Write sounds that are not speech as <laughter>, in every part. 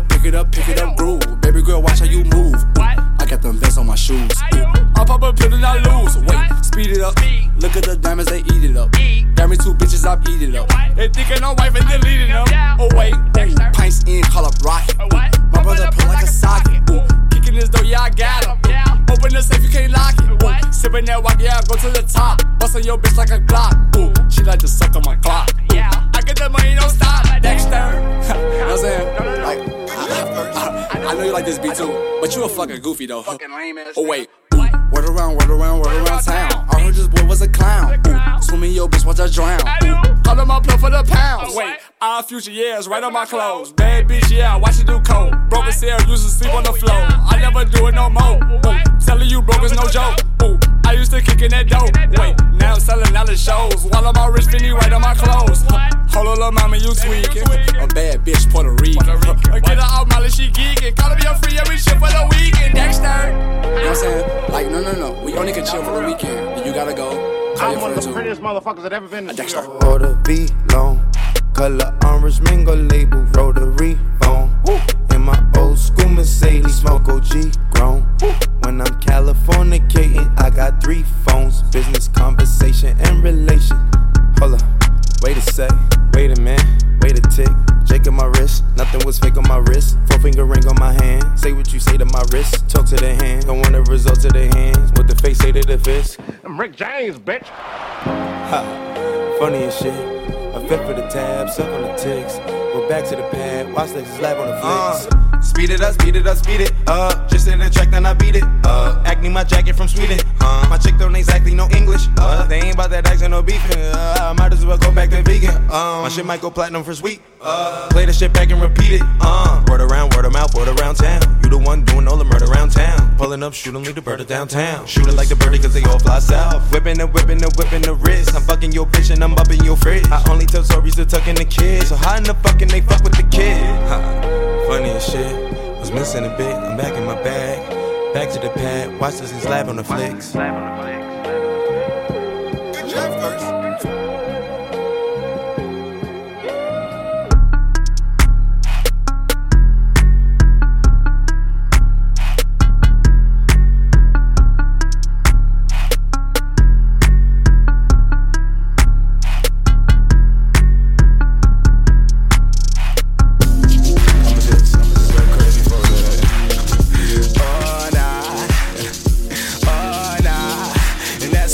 up, pick it up, pick it up, groove. Baby girl, watch how you move. I got them vests on my shoes. I pop a pill and I lose. Wait, speed it up. Look at the diamonds, they eat it up. Got me two bitches, I eat it up. They thinking I'm wife and deleting them. Oh wait, ooh, pints in, call up rocket. Ooh, my brother pull like a socket. Ooh, kicking this door, yeah I got him. Open the safe, you can't lock it. Ooh, sipping that walk, yeah I go to the top. Bustin' your bitch like a Glock. Ooh, she like to suck on my clock. Ooh, I get the money, don't stop. Dexter, <laughs> you know what I'm saying? Like, I, I, I know you like this beat too, but you a fucking goofy though. Oh wait. Word around, word around, word around town. I this boy was a clown. Swimming your bitch, watch her drown. Call him up, for the pounds. Wait, our future years, right on my clothes. Bad bitch, yeah, watch it do coke. Broken cell, used to sleep on the floor. I never do it no more. Ooh, telling you broke is no joke. Ooh, I used to kick in that dope. Wait, now I'm selling out the shows. While I'm all rich, Fendi right on my clothes. Hold on, mama, you tweaking. A bad bitch, Puerto Rican. Get her out, Molly, she geeking. Call me a free every shit for the weekend. Dexter. You know what I'm saying? Like, no, no, no. We only can chill for the weekend. You gotta go. Call I'm one of the prettiest motherfuckers that ever been to Dexter. Order V long, color orange mango label, rotary phone. In my old school Mercedes, smoke OG grown. When I'm Californicating, I got three phones, business, conversation, and relation. Hold up, wait a sec, wait a minute, wait a tick. Jake on my wrist, nothing was fake on my wrist. Four finger ring on my hand. Say what you say to my wrist, talk to the hand. Don't want the results of the hands. What the face say to the fist. I'm Rick James, bitch. Ha, funny as shit. A fit for the tab, suck on the ticks. Go back to the pad, watch the slap on the flicks. Uh, speed it up, speed it up, speed it up. Just in the track, then I beat it up. Acne my jacket from Sweden. Uh, my chick don't exactly know English. Uh, they ain't about that accent or beefing. Uh, I might as well go back to vegan. Um, my shit might go platinum for sweet. Uh, play the shit back and repeat it. Uh, word around, word of mouth, word around town. You the one doing all the murder around town. Pulling up, shooting, leave the bird downtown. Shooting like the birdie cause they all fly south. Whipping the whipping the whipping the wrist. I'm fucking your bitch and I'm up in your fridge. I only tell stories to tucking the kids. So how in the fucking they fuck with the kid? Funny as shit. Was missing a bit, I'm back in my bag. Back to the pad, watch this slap on the flicks.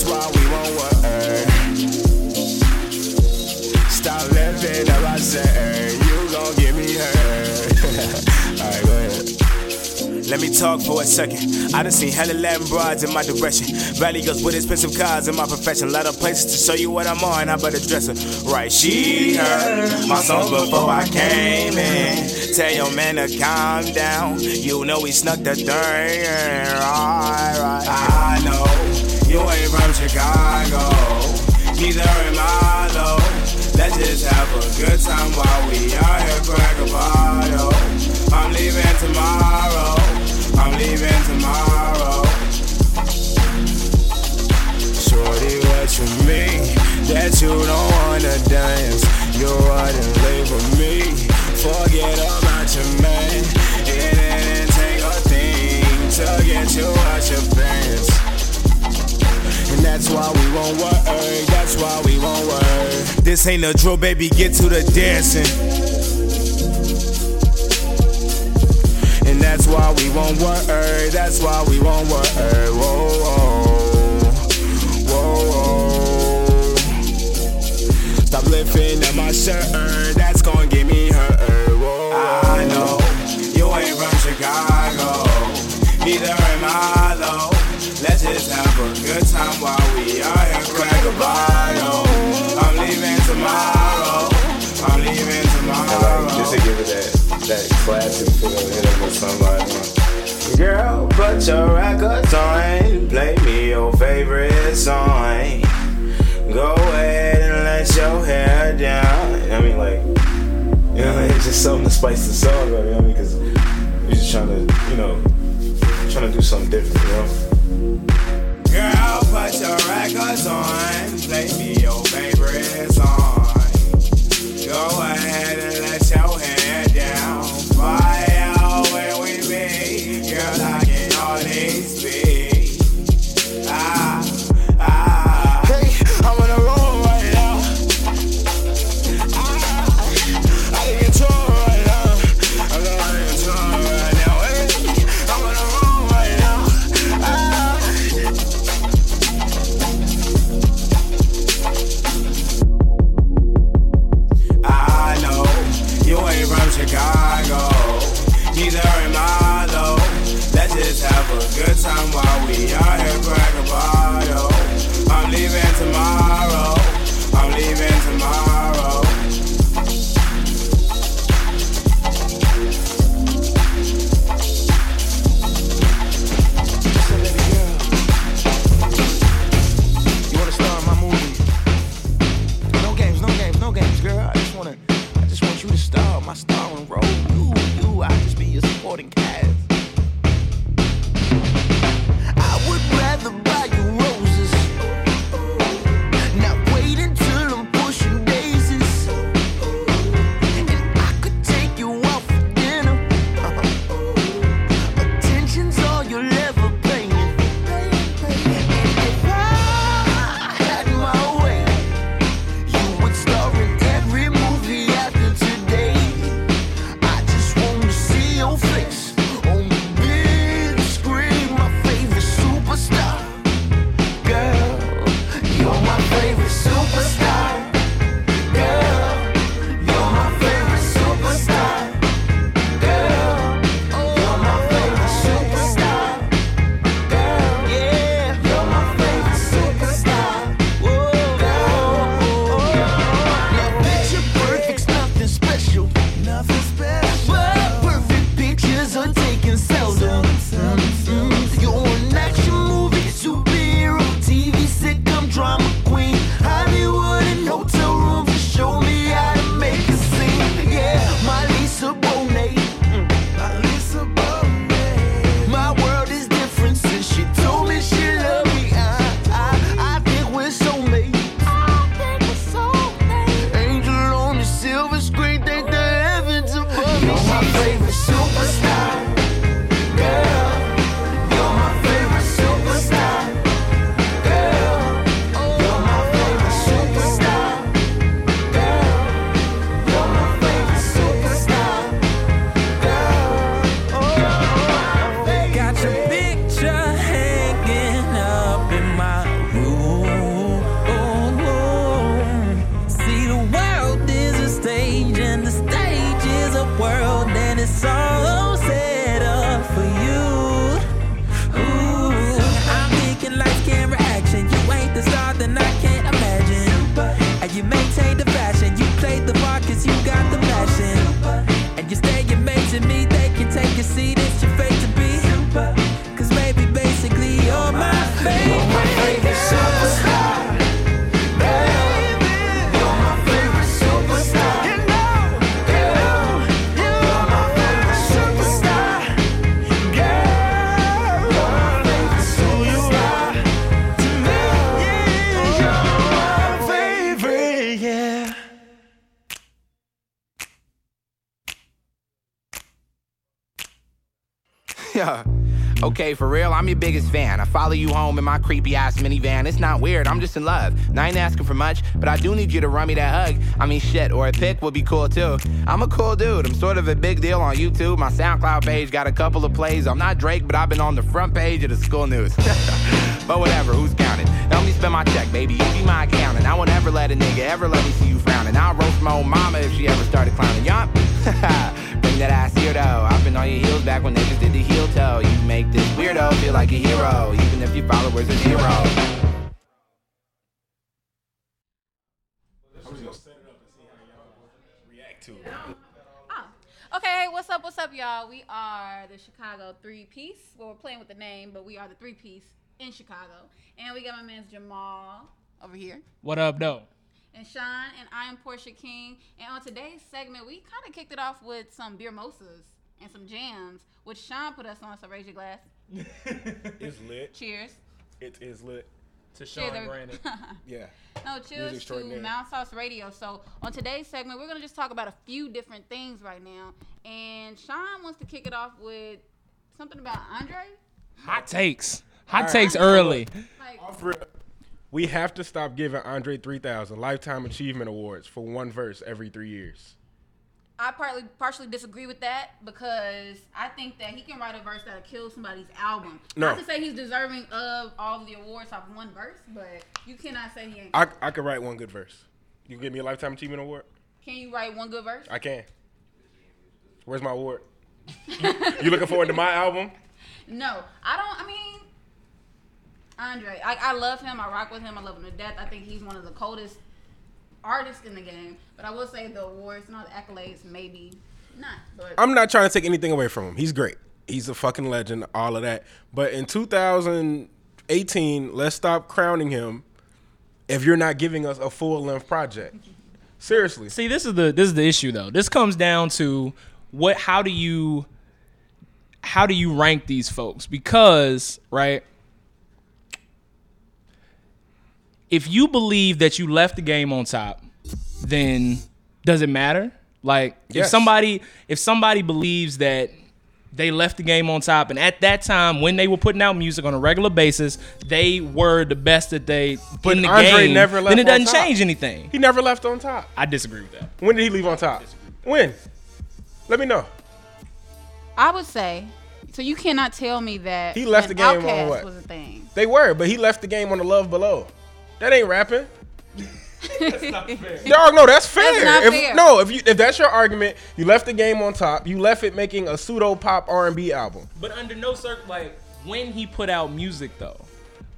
Why we won't work. Stop living up, I say, you gon' get me hurt. <laughs> Alright, go ahead. Let me talk for a second. I done seen hella Latin broads in my direction. Valley girls with expensive cars in my profession. Lot of places to show you what I'm on. I better dress her right. She heard my songs before I came in. Tell your man to calm down. You know he snuck the thing. Alright, I know you ain't from Chicago. Neither am I though. Let's just have a good time while we out here crack a bottle. I'm leaving tomorrow. I'm leaving tomorrow. Shorty, what you mean that you don't wanna dance? You running late for me. Forget about your man. It didn't take a thing to get you out your pants. That's why we won't worry, That's why we won't work. This ain't a drill, baby. Get to the dancing. And that's why we won't work. That's why we won't whoa, whoa, whoa. Stop lifting up my shirt. That's gonna get me hurt. Whoa, I know you ain't from Chicago. Neither am I though. Just have a good time while we are here. Crack a bottle. I'm leaving tomorrow. I'm leaving tomorrow. Just to give it that, that classic feel of hitting with somebody. Girl, put your records on. Play me your favorite song. Go ahead and let your hair down. I mean, like, you know, it's just something to spice the song up, you know? Because you're just trying to, you know, trying to do something different, you know? Girl, put your records on. Play me your favorite song. Go ahead and let your hair down. Fire Yeah. <laughs> Okay, for real, I'm your biggest fan. I follow you home in my creepy ass minivan. It's not weird, I'm just in love. I ain't asking for much, but I do need you to run me that hug. I mean, shit, or a pic would be cool too. I'm a cool dude, I'm sort of a big deal on YouTube. My SoundCloud page got a couple of plays. I'm not Drake, but I've been on the front page of the school news. <laughs> but whatever, who's counting? Help me spend my check, baby. You be my accountant. I won't ever let a nigga ever let me see you frowning. I'll roast my own mama if she ever started clowning. Yup. <laughs> Bring that ass here though. I've been on your heels back when niggas did the heel toe. You make this weirdo feel like a hero, even if your followers are zero. React to it. Oh, okay, hey, what's up? What's up, y'all? We are the Chicago Three Piece. Well, we're playing with the name, but we are the Three Piece in Chicago. And we got my man Jamal over here, What up, though? And Shawn, and I am Portia King. And on today's segment, we kind of kicked it off with some beer mosas and some jams, which Shawn put us on. So raise your glass. <laughs> It's lit. Cheers. It is lit. To Cheers, every- <laughs> Yeah. No, cheers to extraordinaire. Mild Sauce Radio. So on today's segment, we're gonna just talk about a few different things right now. And Shawn wants to kick it off with something about Andre. Hot takes. Hot right. takes early. Like, Off rip. We have to stop giving Andre 3000 Lifetime Achievement Awards for one verse every three years. I partly partially disagree with that because I think that he can write a verse that'll kill somebody's album. No. Not to say he's deserving of all of the awards off one verse, but you cannot say he ain't. I, I could write one good verse. You can give me a Lifetime Achievement Award? can you write one good verse? I can. Where's my award? <laughs> you looking forward to my album? No, I don't. I mean, Andre, I, I love him. I rock with him. I love him to death. I think he's one of the coldest artists in the game. But I will say the awards, not the accolades, maybe not. But I'm not trying to take anything away from him. He's great. He's a fucking legend, all of that. But in 2018, let's stop crowning him if you're not giving us a full length project. Seriously. See, this is the this is the issue though. This comes down to what how do you how do you rank these folks? Because, right? If you believe that you left the game on top, then does it matter? Like if somebody if somebody believes that they left the game on top and at that time when they were putting out music on a regular basis, they were the best that they But in the Andre game, never left then it doesn't top. change anything. He never left on top. I disagree with that. When did he leave on top? When? Let me know. I would say, so you cannot tell me that He left the game on Outkast what? was a thing. They were, but he left the game on the love below. That ain't rapping. That's not fair. <laughs> Dog, no, that's fair. not if, fair. No, if you if that's your argument, you left the game on top. You left it making a pseudo pop R and B album. But under no circ like when he put out music though,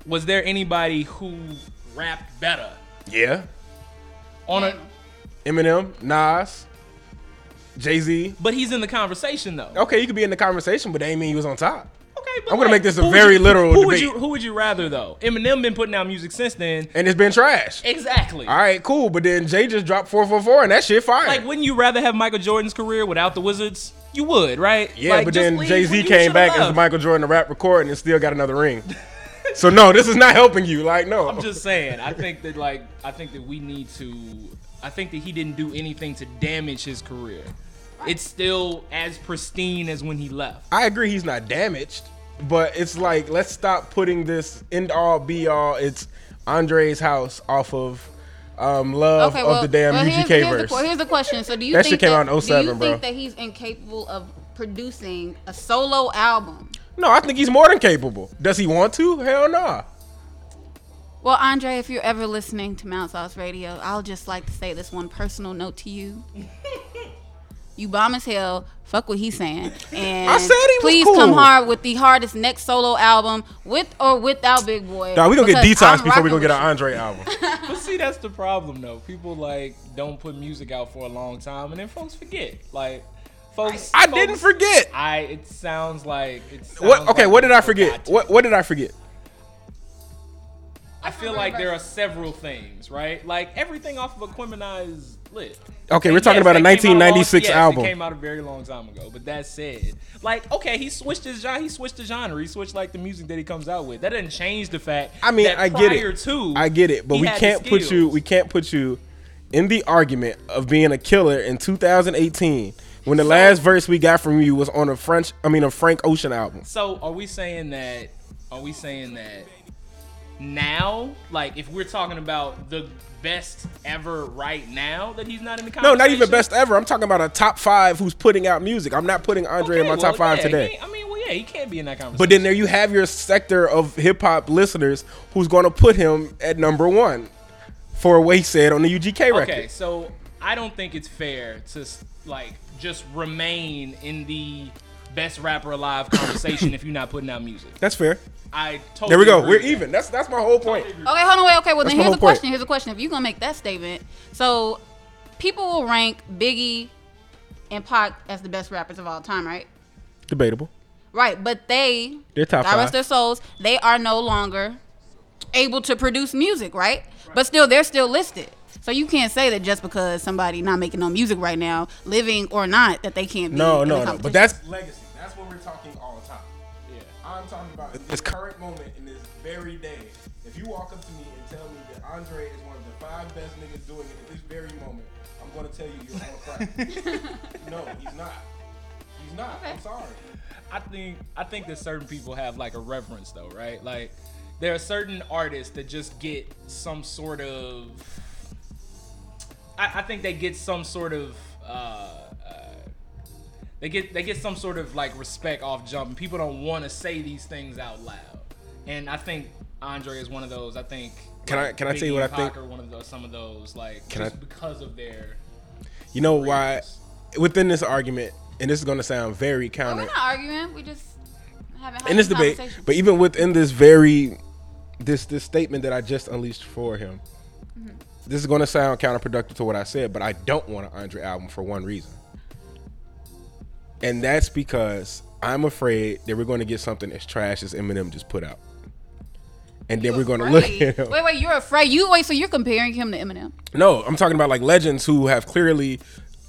was there anybody who rapped better Yeah. on a? Eminem, Nas, Jay Z. But he's in the conversation though. Okay, you could be in the conversation, but that ain't mean he was on top. Okay, but I'm gonna like, make this a very you- literal who Would debate. you, who would you rather though? Eminem been putting out music since then. And it's been trash. Exactly. All right, cool. But then Jay just dropped 444 and that shit fire. Like, wouldn't you rather have Michael Jordan's career without the Wizards? You would, right? yeah, Like, but then Jay Z came back as. Michael Jordan to rap recording and still got another ring. <laughs> so no, this is not helping you. Like no. I'm just saying. I think that like I think that we need to. I think that he didn't do anything to damage his career. It's still as pristine as when he left. I agree he's not damaged, but it's like let's stop putting this end all be all. It's Andre's house off of um, love Okay, of the damn well, here's, UGK here's, verse. the, here's the question. So do you That think came that, out in do you 07, bro. think that he's incapable of producing a solo album? no, I think he's more than capable. Does he want to? Hell no. Well, Andre, if you're ever listening to Mild Sauce Radio, I'll just like to say this one personal note to you. <laughs> You bomb as hell. Fuck what he's saying. And I said he was please cool. come hard with the hardest next solo album, with or without Big Boi. Dog, we gonna get because detox before we rocking gonna get with an Andre album. <laughs> But see, that's the problem though. People like don't put music out for a long time, and then folks forget. Like, folks. I folks- didn't forget. I. It sounds like it's. What? Okay, what did I forget? What What did I forget? I feel like there are several things, right? Like everything off of Aquemini is lit. Okay, And we're talking yes, about a that came out 1996 yes, album. It came out a very long time ago. But that said, like, okay, he switched his genre. He switched the genre. He switched like the music that he comes out with. That doesn't change the fact. I mean, that I get it. To, I get it, but we can't put you. We can't put you in the argument of being a killer in 2018 when the last verse we got from you was on a French. I mean, a Frank Ocean album. So are we saying that? Are we saying that now? Like, if we're talking about the best ever right now, that he's not in the conversation. No, not even best ever. I'm talking about a top five who's putting out music. I'm not putting Andre in my Okay, top five yeah, today. I mean, well, yeah, he can't be in that conversation. But then there you have your sector of hip hop listeners who's going to put him at number one for what he said on the UGK record. Okay, so I don't think it's fair to like just remain in the best rapper alive conversation if you're not putting out music. That's fair. I totally There we go. agree We're with that. even. That's that's my whole point. Okay, hold on, wait. Okay, well That's then here's a question. point. Here's a question. If you're gonna make that statement, so people will rank Biggie and Pac as the best rappers of all time, right? Debatable. Right, but they, They're top God five. rest their souls, they are no longer able to produce music, right? But still, they're still listed. So you can't say that just because somebody not making no music right now, living or not, that they can't be. No, in no, the no. But that's legacy. That's what we're talking all the time. Yeah. I'm talking about in this current moment, in this very day. If you walk up to me and tell me that Andre is one of the five best niggas doing it at this very moment, I'm going to tell you you're on crack. <laughs> no, he's not. He's not. I'm sorry. I think I think that certain people have like a reverence though, right? Like there are certain artists that just get some sort of I, I think they get some sort of uh, uh, they get they get some sort of like respect off jump and people don't want to say these things out loud. And I think Andre is one of those. I think Can I- like, can I tell you what and I think? Pac are one of those some of those like Can I- because of their You know why? Within this argument, and this is going to sound very But counter. we're not arguing. We just haven't had in this this debate, but even within this very this this statement that I just unleashed for him, Mm-hmm. This is going to sound counterproductive to what I said, but I don't want an Andre album for one reason, and that's because I'm afraid that we're going to get something as trash as Eminem just put out, and then we're going to look at him. Wait, wait, you're afraid? You wait, so you're comparing him to Eminem? No, I'm talking about like legends who have clearly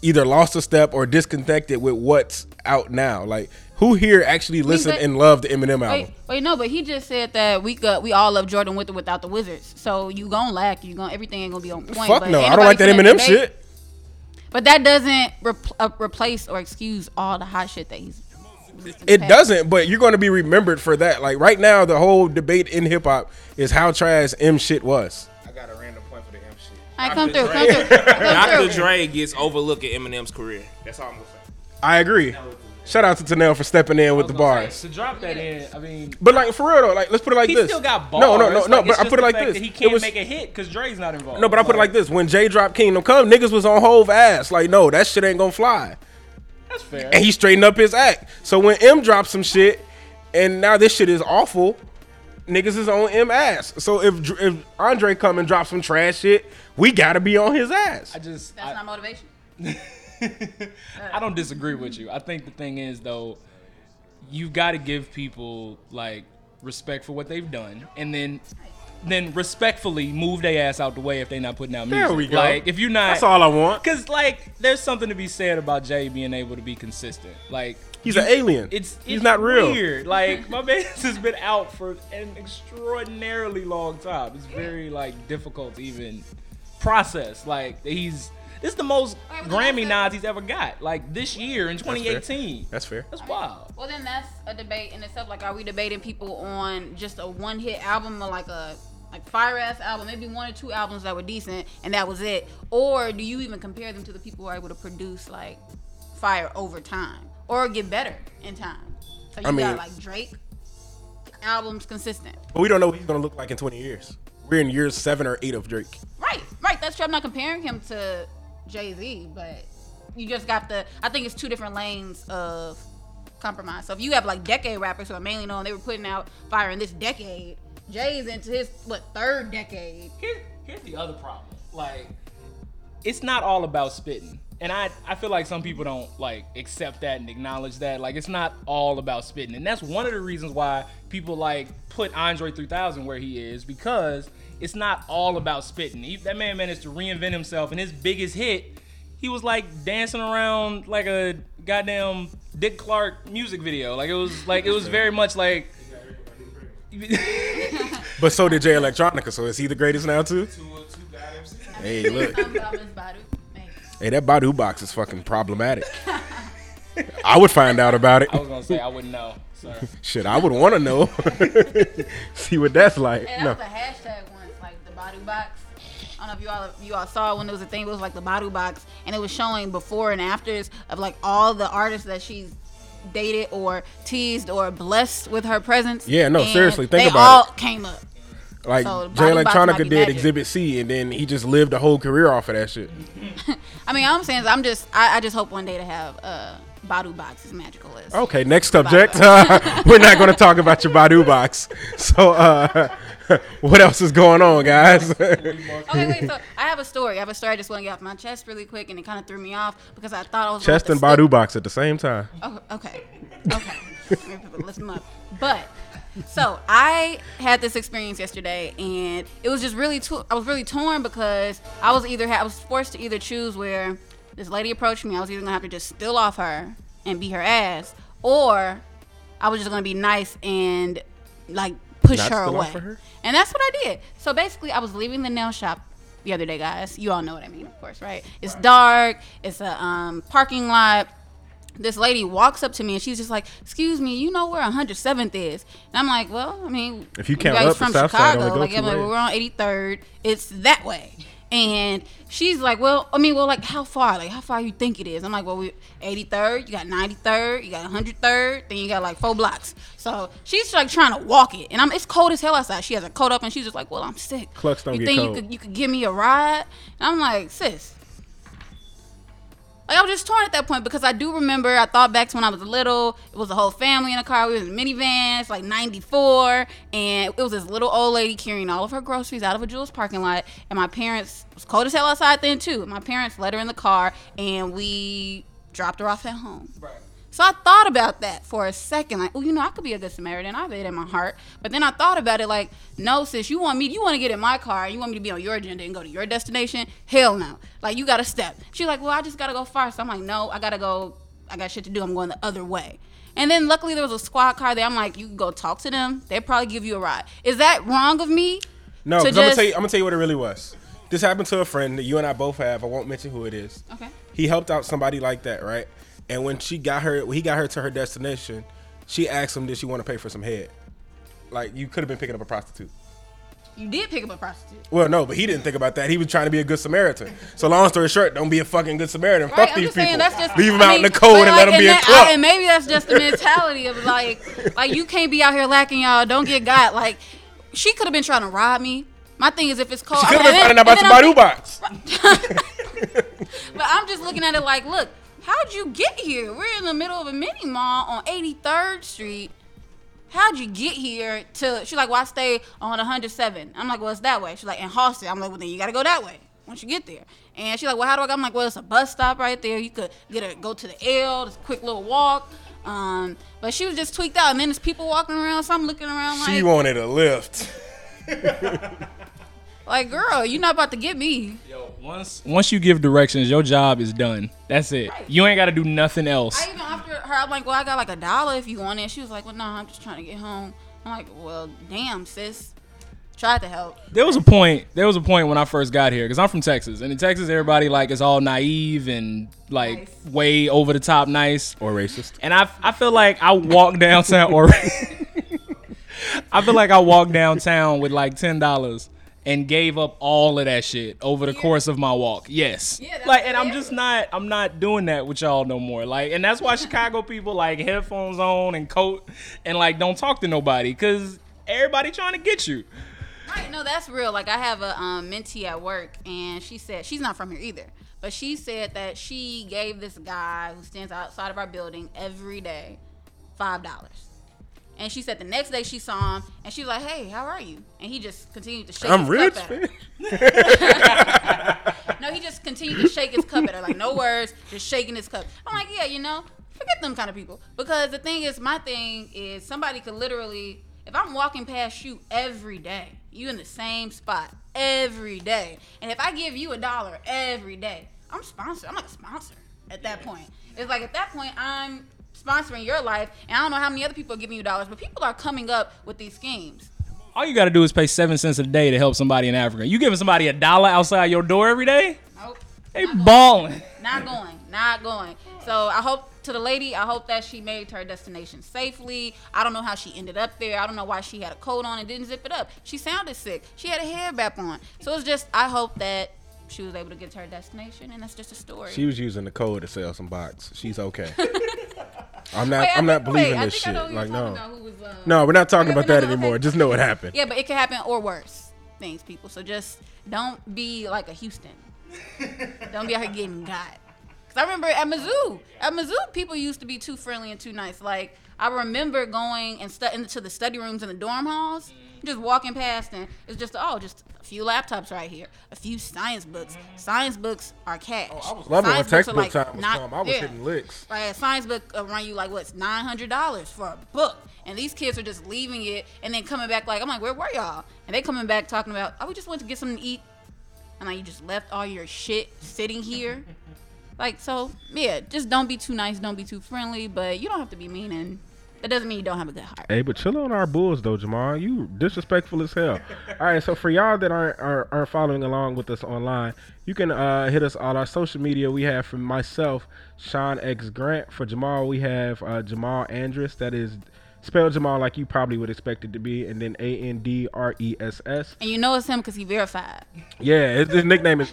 either lost a step or disconnected with what's out now. Like who here actually listened but- and loved the Eminem album? Wait, wait, no, but he just said that we got we all love Jordan with or without the Wizards. So you gonna lack, you gonna everything ain't gonna be on point. Fuck but no, I don't like that Eminem debate- shit. But that doesn't repl- uh, replace or excuse all the hot shit that he's. released in the It past. doesn't, but you're going to be remembered for that. Like right now, the whole debate in hip hop is how trash M shit was. I got a random point for the M shit. All right, come through, come <laughs> through, Dr. Dre gets overlooked in Eminem's career. That's all I'm gonna say. I agree. Shout out to Tanel for stepping in with the bars. to drop that in. I mean, But like for real though, like let's put it like he this. still got bars. No, no, no, no. Like, but I put it like this. He It can't was- make a hit because Dre's not involved. No, but I put it like this: when Jay dropped Kingdom Come, niggas was on Hove ass. Like, no, that shit ain't gonna fly. That's fair. And he straightened up his act. So when M dropped some shit, and now this shit is awful, niggas is on M ass. So if if Andre come and drop some trash shit, we gotta be on his ass. I just That's not motivation. <laughs> <laughs> I don't disagree with you. I think the thing is though, you've got to give people like respect for what they've done, and then then respectfully move their ass out the way if they're not putting out music. There we go. Like if you're not, That's all I want. Cause like there's something to be said about Jay being able to be consistent. Like He's you- an alien. It's He's not real. Weird. Like my <laughs> man has been out for an extraordinarily long time. It's very like difficult to even process. Like he's this is the most Grammy nods he's ever got. Like this year in 2018. That's fair. That's wild. Well, then that's a debate in itself. Like, are we debating people on just a one hit album or like a like fire ass album, maybe one or two albums that were decent and that was it? Or do you even compare them to the people who are able to produce like fire over time or get better in time? So you I mean- got like Drake albums consistent. But we don't know what he's gonna look like in 20 years. We're in years seven or eight of Drake. Right, right. That's true. I'm not comparing him to Jay Z, but you just got the. I think it's two different lanes of compromise. So if you have like decade rappers who are mainly known, they were putting out fire in this decade. Jay's into his what third decade. Here, here's the other problem. Like it's not all about spitting. And I, I feel like some people don't like accept that and acknowledge that. Like it's not all about spitting. And that's one of the reasons why people like put Andre 3000 where he is because it's not all about spitting. He, that man managed to reinvent himself and his biggest hit, he was like dancing around like a goddamn Dick Clark music video. Like it was like it was very much like <laughs> But so did Jay Electronica. So is he the greatest now too? Hey, look. Something about Miss Badu. Thanks. Hey, that Badu box is fucking problematic. I would find out about it. I was gonna say I wouldn't know. Sorry. <laughs> Shit, I would want to know. <laughs> See what that's like. And No. Know if you all you all saw when there was a thing. It was like the Badu box, and it was showing before and afters of like all the artists that she's dated or teased or blessed with her presence. Yeah, no, And seriously, think they about all it. All came up. Like So Jay Badu box might Electronica did magic. Exhibit C, and then he just lived a whole career off of that shit. <laughs> I mean, all I'm saying is, I'm just, I, I just hope one day to have uh, Badu box as magical as. Okay, next subject. <laughs> We're not going to talk about your Badu box. <laughs> So, uh, <laughs> what else is going on, guys? <laughs> Okay, wait. So <laughs> I have a story. I have a story I just want to get off my chest really quick, and it kind of threw me off because I thought I was Chest and Badu box at the same time. Oh, okay. Okay. Lift them up. But so I had this experience yesterday, and it was just really to- I was really torn because I was either I was forced to either choose where this lady approached me. I was either gonna have to just spill off her and be her ass, or I was just gonna be nice and like push her away. her? And that's what I did. So basically, I was leaving the nail shop the other day, guys. You all know what I mean, of course, right? It's dark. It's a um, parking lot. This lady walks up to me and she's just like, "Excuse me, you know where 107th is?" And I'm like, "Well, I mean, If you you count up, from Chicago, like, I'm like, well, we're on 83rd. It's that way." And she's like, "Well, I mean, well, like, how far? Like, how far you think it is?" I'm like, "Well, we 83rd. You got 93rd. You got 103rd. Then you got like four blocks." So she's like trying to walk it, and I'm. It's cold as hell outside. She has a coat up, and she's just like, "Well, I'm sick. Clucks don't you get think cold. you could you could give me a ride?" And I'm like, "Sis." Like I was just torn at that point because I do remember I thought back to when I was little. It was a whole family in a car. We was in minivans, like '94, and it was this little old lady carrying all of her groceries out of a Jewel's parking lot. And my parents was cold as hell outside then too. My parents let her in the car, and we dropped her off at home. Right. So I thought about that for a second, like, oh, you know, I could be a good Samaritan. I have it in my heart. But then I thought about it, like, no, sis, you want me, you want to get in my car, and you want me to be on your agenda and go to your destination? Hell no. Like, you got to step. She's like, well, I just got to go far. So I'm like, no, I got to go. I got shit to do. I'm going the other way. And then luckily there was a squad car there. I'm like, you can go talk to them. They'll probably give you a ride. Is that wrong of me? No, because I'm gonna tell you. I'm gonna tell you what it really was. This happened to a friend that you and I both have. I won't mention who it is. Okay. He helped out somebody like that, right? And when she got her, when he got her to her destination, she asked him, "Did she want to pay for some head?" Like you could have been picking up a prostitute. You did pick up a prostitute. Well, no, but he didn't think about that. He was trying to be a good Samaritan. So long story short, don't be a fucking good Samaritan. Right, Fuck I'm these people. just Leave them I out in the cold and like, let them be a that- club. I- and maybe that's just the mentality of like, like you can't be out here lacking y'all. Don't get got. Like she could have been trying to rob me. My thing is if it's cold. She could have been finding out about the Badu box. <laughs> But I'm just looking at it like, look, how'd you get here? We're in the middle of a mini mall on 83rd Street. How'd you get here to? She's like, well, I stay on 107. I'm like, well, it's that way. She's like, in Halsted. I'm like, well, then you gotta go that way once you get there. And she's like, well, how do I go? I'm like, well, it's a bus stop right there. You could get a go to the L. A quick little walk. Um, but she was just tweaked out, and then there's people walking around. So I'm looking around like, She wanted a lift. <laughs> like, girl, you're not about to get me. Yo, once once you give directions, your job is done. That's it. You ain't got to do nothing else. I even offered her, I'm like, well, I got like a dollar if you want it. She was like, well, no, I'm just trying to get home. I'm like, well, damn, sis. Tried to help. There was a point. There was a point when I first got here because I'm from Texas, and in Texas, everybody like is all naive and like way over the top nice or racist. And I I feel like I walk downtown or <laughs> I feel like I walked downtown with like ten dollars and gave up all of that shit over the course of my walk. Yes. like and I'm just not I'm not doing that with y'all no more. Like and that's why <laughs> Chicago people like headphones on and coat and like don't talk to nobody cuz everybody trying to get you. Right, no, that's real. Like I have a um, mentee at work, and she said she's not from here either, but she said that she gave this guy who stands outside of our building every day five dollars. And she said the next day she saw him, and she was like, "Hey, how are you?" And he just continued to shake. I'm his rich, cup at her. <laughs> no, he just continued to shake his cup at her, like no words, just shaking his cup. I'm like, yeah, you know, forget them kind of people. Because the thing is, my thing is, somebody could literally, if I'm walking past you every day, you in the same spot every day, and if I give you a dollar every day, I'm sponsored. I'm like a sponsor at that point. It's like at that point, I'm sponsoring your life, and I don't know how many other people are giving you dollars, but people are coming up with these schemes. All you got to do is pay seven cents a day to help somebody in Africa. You giving somebody a dollar outside your door every day? Nope. They balling. Not going. Not going. So I hope to the lady, I hope that she made it to her destination safely. I don't know how she ended up there. I don't know why she had a coat on and didn't zip it up. She sounded sick. She had a hair wrap on. So it's just I hope that she was able to get to her destination and that's just a story. She was using the code to sell some bots. She's okay. <laughs> I'm not. Wait, I'm not wait, believing this think I know shit. Like no. was, uh, No, we're not talking about that no, okay. anymore. Just know what happened. Yeah, but it could happen or worse things, people. So just don't be like a Houston. don't be out here getting got. Cause I remember at Mizzou, at Mizzou, people used to be too friendly and too nice. Like I remember going and stu- into the study rooms in the dorm halls, just walking past, and it's just oh, just a few laptops right here, a few science books. Science books are cash. Oh, I was loving when Science books textbook time was not- come. I was yeah. hitting licks. Right, a science book will run you like what's nine hundred dollars for a book, and these kids are just leaving it and then coming back like I'm like, where were y'all? And they coming back talking about, oh, we just went to get something to eat, and like you just left all your shit sitting here, like so. Yeah, just don't be too nice, don't be too friendly, but you don't have to be mean, and that doesn't mean you don't have a good heart. Hey, but chill on our Bulls though, Jamal. You disrespectful as hell. <laughs> All right, so for y'all that aren't are, aren't following along with us online, you can uh, hit us on our social media. We have from myself, Shawn X Grant. For Jamal, we have uh, Jamal Andress. That is spelled Jamal like you probably would expect it to be, and then A N D R E S S. And you know it's him because he verified. Yeah, his, his nickname is.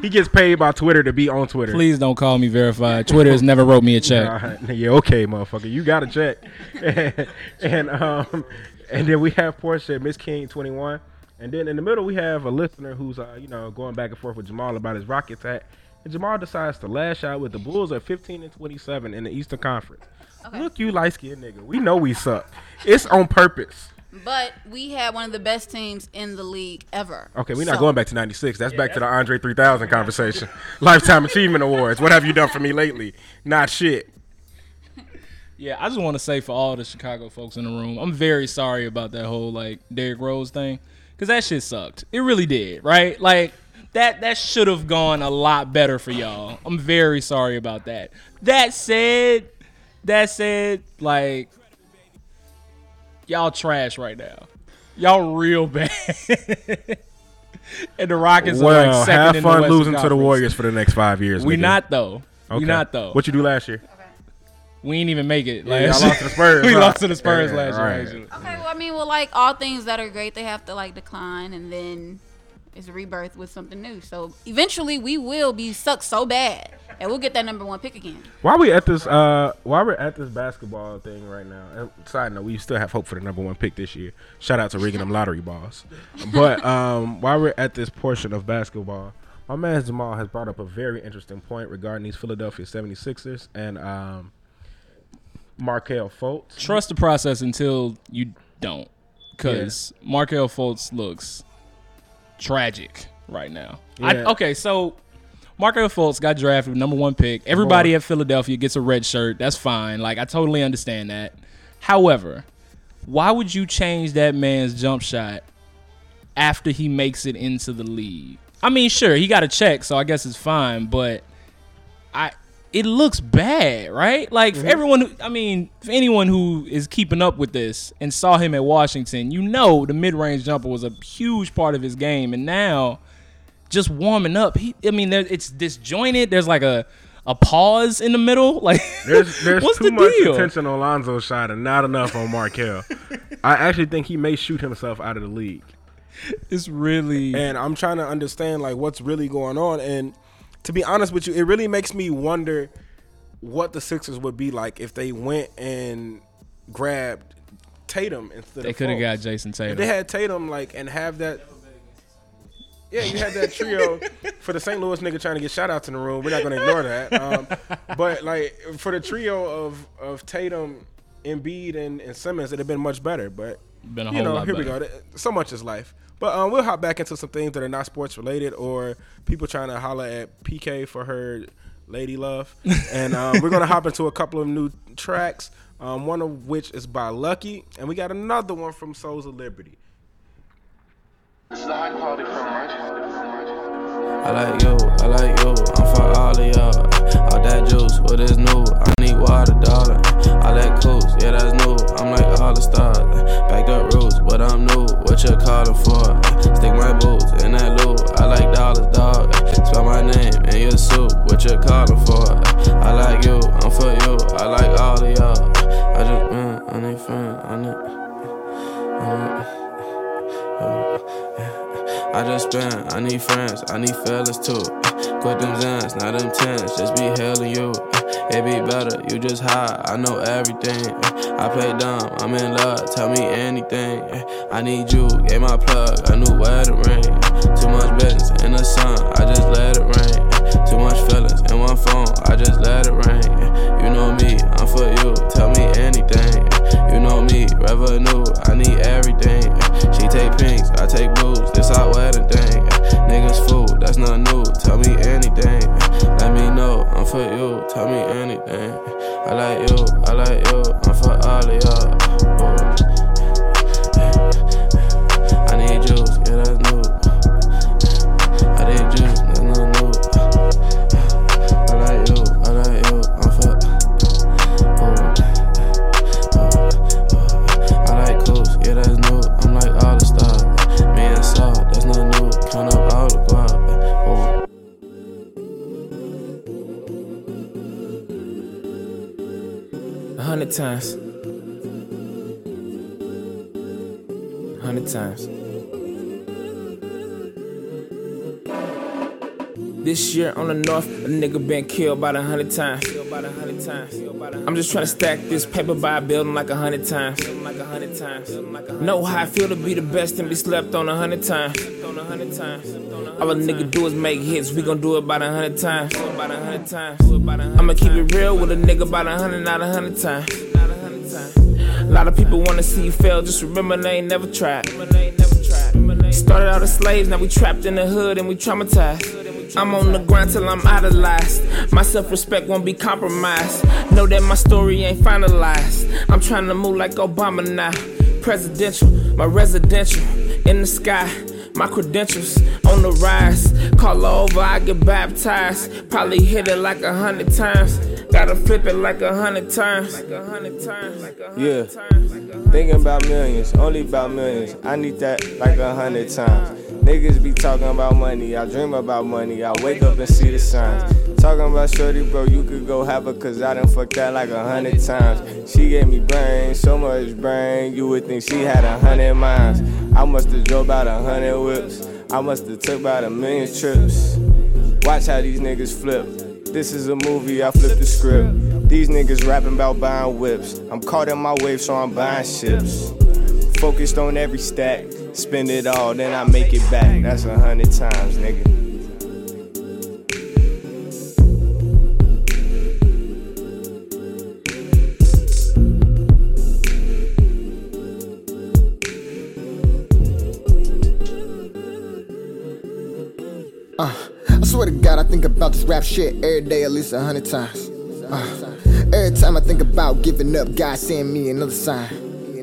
He gets paid by Twitter to be on Twitter. Please don't call me verified. Twitter has never wrote me a check. Nah, yeah, okay, motherfucker. You got to check. <laughs> and um, and then we have Portia, Miss King, twenty one, and then in the middle we have a listener who's uh, you know going back and forth with Jamal about his Rockets hat, and Jamal decides to lash out with the Bulls at fifteen and twenty seven in the Eastern Conference. Look, you light skinned nigga. We know we suck. It's on purpose. But we had one of the best teams in the league ever. Okay, we're not going back to '96. That's back to the Andre 3000 conversation. <laughs> Lifetime Achievement Awards. What have you done for me lately? Not shit. <laughs> Yeah, I just want to say for all the Chicago folks in the room, I'm very sorry about that whole like Derrick Rose thing, cause that shit sucked. It really did, right? Like that that should have gone a lot better for y'all. I'm very sorry about that. That said, that said, like y'all trash right now. Y'all real bad. <laughs> and the Rockets are Well, like second have in the fun Western losing to the Warriors for the next five years. We nigga. not though. We not though. What you do last year? We ain't even make it. Yeah, y'all lost to the Spurs, <laughs> we huh? lost to the Spurs Yeah, last year. right. Actually. Okay, well, I mean, well, like all things that are great, they have to like decline, and then it's a rebirth with something new. So eventually, we will be sucked so bad, and we'll get that number one pick again. While we at this, uh, while we're at this basketball thing right now. And side note, we still have hope for the number one pick this year. Shout out to rigging them lottery balls. But <laughs> um, while we're at this portion of basketball, my man Jamal has brought up a very interesting point regarding these Philadelphia 76ers and um, Markelle Fultz. Trust the process until you don't, because Markelle Fultz looks tragic right now. I, okay, so Markelle Fultz got drafted number one pick. Everybody at Philadelphia gets a red shirt. That's fine. Like I totally understand that. However, why would you change that man's jump shot after he makes it into the league? I mean, sure, he got a check, so I guess it's fine, but I it looks bad, right? Like for mm-hmm. everyone who, I mean, for anyone who is keeping up with this and saw him at Washington, you know the mid-range jumper was a huge part of his game and now just warming up, he I mean, there, it's disjointed. There's like a a pause in the middle. <laughs> Like There's, there's <laughs> what's too the much deal? attention on Lonzo's shot and not enough on Markelle. <laughs> I actually think he may shoot himself out of the league. It's really and I'm trying to understand like what's really going on. And to be honest with you, it really makes me wonder what the Sixers would be like if they went and grabbed Tatum instead They of could have got Jason If Tatum. they had Tatum like and have that. Yeah, you had that trio <laughs> for the St. Louis nigga trying to get shout outs in the room. We're not gonna ignore that. Um, but like for the trio of of Tatum, Embiid, and, and Simmons, it'd have been much better. But Been a you whole know, lot here we better. go. So much is life. But um, we'll hop back into some things that are not sports related or people trying to holler at PK for her lady love. <laughs> and um, we're gonna hop into a couple of new tracks. Um, one of which is by Lucky, and we got another one from Souls of Liberty. This is a high quality film, right? I like you, I like you, I'm for all of y'all. All that juice, what is new? I need water, darling. All that coast, yeah, that's new. I'm like all the stars. Backed up roots, but I'm new. What you calling for? Stick my boots in that loop. I like dollars, dog. Spell my name in your soup. What you calling for? I like you, I'm for you. I like all of y'all. I just, man, I need friends. I need. I just spend, I need friends, I need fellas too. Quit them zans, not them tens, just be hailing you. It be better, you just high, I know everything. I play dumb, I'm in love, tell me anything. I need you, gave my plug, a new wedding ring. Too much business in the sun, I just let it rain. Too much feelings in one phone, I just let it rain. You know me, I'm for you, tell me anything. You know me, revenue, I need everything. She take pinks, I take blues, this our wedding thing. Niggas fool, that's not new, tell me anything. Let me know, I'm for you, tell me anything. I like you, I like you, I'm for all of y'all. Ooh. I need juice, yeah, that's new. Hundred times. Hundred times. This year on the north, a nigga been killed about a hundred times. I'm just trying to stack this paper by a building like a hundred times. Know how I feel to be the best and be slept on a hundred times. All a nigga do is make hits, we gon' do it about a hundred times. I'ma keep it real with a nigga about a hundred, not a hundred times. A lot of people wanna see you fail, just remember they ain't never tried. Started out as slaves, now we trapped in the hood and we traumatized. I'm on the grind till I'm idolized. My self respect won't be compromised. Know that my story ain't finalized. I'm trying to move like Obama now. Presidential, my residential in the sky. My credentials on the rise. Call over, I get baptized. Probably hit it like a hundred times. Gotta flip it like a hundred times. Like a hundred times. Like a hundred Yeah. Thinking about millions, only about millions. I need that like a hundred times. Niggas be talking about money, I dream about money. I wake up and see the signs. Talking about shorty, bro, you could go have her, cause I done fucked that like a hundred times. She gave me brain, so much brain, you would think she had a hundred minds. I must've drove about a hundred whips, I must've took about a million trips. Watch how these niggas flip. This is a movie, I flip the script. These niggas rapping about buying whips. I'm caught in my wave, so I'm buying ships. Focused on every stack. Spend it all, then I make it back. That's a hundred times, nigga. Rap shit every day at least a hundred times. Uh, every time I think about giving up, God send me another sign.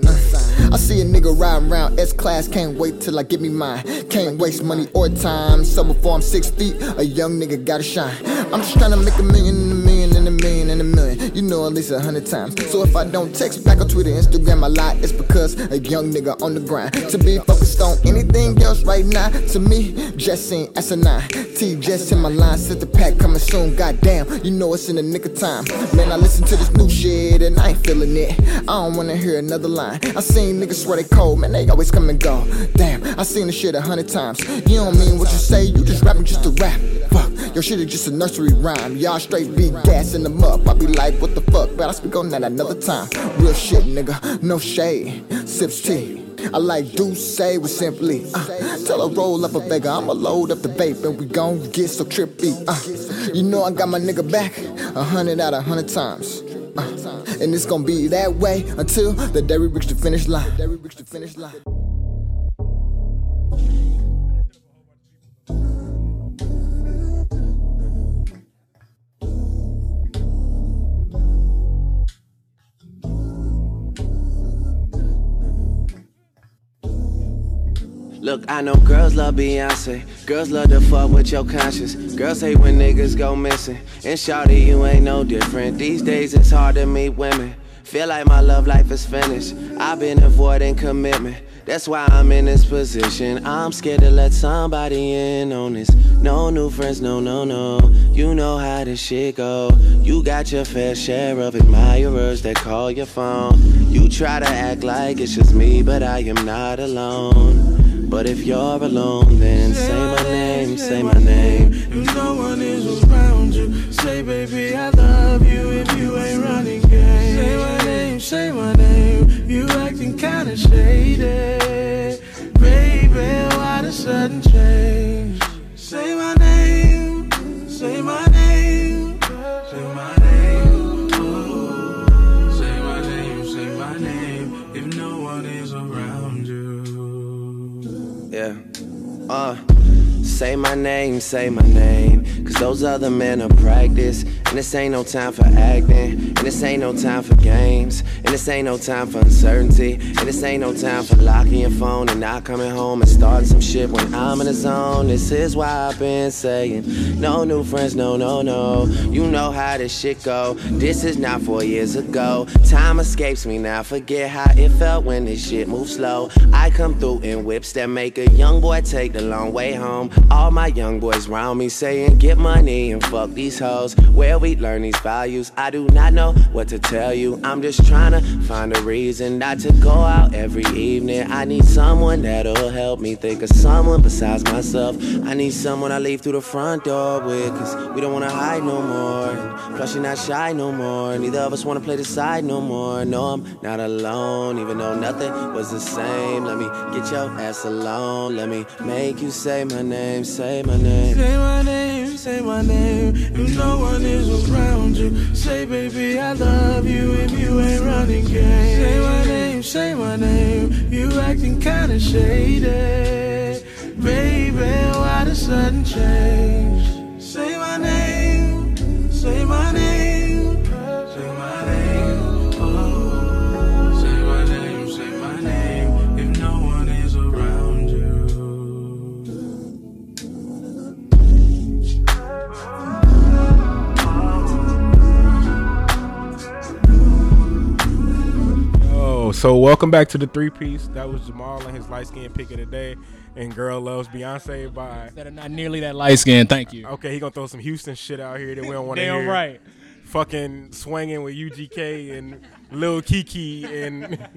Uh, I see a nigga riding around S class, can't wait till I get me mine. Can't waste money or time. So before I'm six feet, a young nigga gotta shine. I'm just trying to make a million and a million and a million and a million. You know at least a hundred times. So if I don't text back on Twitter, Instagram, I lie, it's because a young nigga on the grind. To be focused on anything else right now, to me, just ain't asinine. T just in my line, set the pack coming soon. Goddamn, you know it's in the nick of time. Man, I listen to this new shit and I ain't feeling it. I don't wanna hear another line. I seen niggas swear they cold, man, they always come and go. Damn, I seen this shit a hundred times. You don't mean what you say, you just rapping just to rap. Fuck, your shit is just a nursery rhyme. Y'all straight be gassing them up. I be like, what the fuck, but I speak on that another time. Real shit, nigga, no shade. Sips tea. I like do say with simply. Uh, tell her roll up a beggar, I'ma load up the vape and we gon' get so trippy. Uh, you know I got my nigga back a hundred out of hundred times. Uh, and it's gonna be that way until. The day we reach the finish line. Look, I know girls love Beyonce. Girls love to fuck with your conscience. Girls hate when niggas go missing. And shawty, you ain't no different. These days it's hard to meet women. Feel like my love life is finished. I've been avoiding commitment. That's why I'm in this position. I'm scared to let somebody in on this. No new friends, no, no, no. You know how this shit go. You got your fair share of admirers that call your phone. You try to act like it's just me, but I am not alone. But if you're alone, then say my name, say my name. If no one is around you, say, baby, I love you if you ain't running game. Say my name, say my name. You acting kinda shady. Baby, why the sudden change? Say my name, say my name, say my name. Yeah. Uh. Say my name, say my name. Cause those other men are practice. And this ain't no time for acting. And this ain't no time for games. And this ain't no time for uncertainty. And this ain't no time for locking your phone and not coming home and starting some shit when I'm in the zone. This is why I've been saying no new friends, no, no, no. You know how this shit go. This is not four years ago. Time escapes me now. Forget how it felt when this shit moved slow. I come through in whips that make a young boy take the long way home. All my young boys round me saying, get money and fuck these hoes. Where we learn these values, I do not know what to tell you. I'm just trying to find a reason not to go out every evening. I need someone that'll help me think of someone besides myself. I need someone I leave through the front door with, cause we don't wanna hide no more. Plus, you're not shy no more. Neither of us wanna play the side no more. No, I'm not alone, even though nothing was the same. Let me get your ass alone. Let me make you say my name, say my name. Say my name, say my name. If no one is around you, say, baby, I love you if you ain't running game. Say my name, say my name. You acting kinda shady. Baby, why the sudden change? Say my name, say my name. Oh, so welcome back to the three piece. That was Jamal and his light skin pick of the day. And Girl Loves Beyonce by. That are not nearly that light skin. Thank you. Okay, he gonna throw some Houston shit out here that we don't want to hear. Damn right. Fucking swinging with UGK and Lil Keke and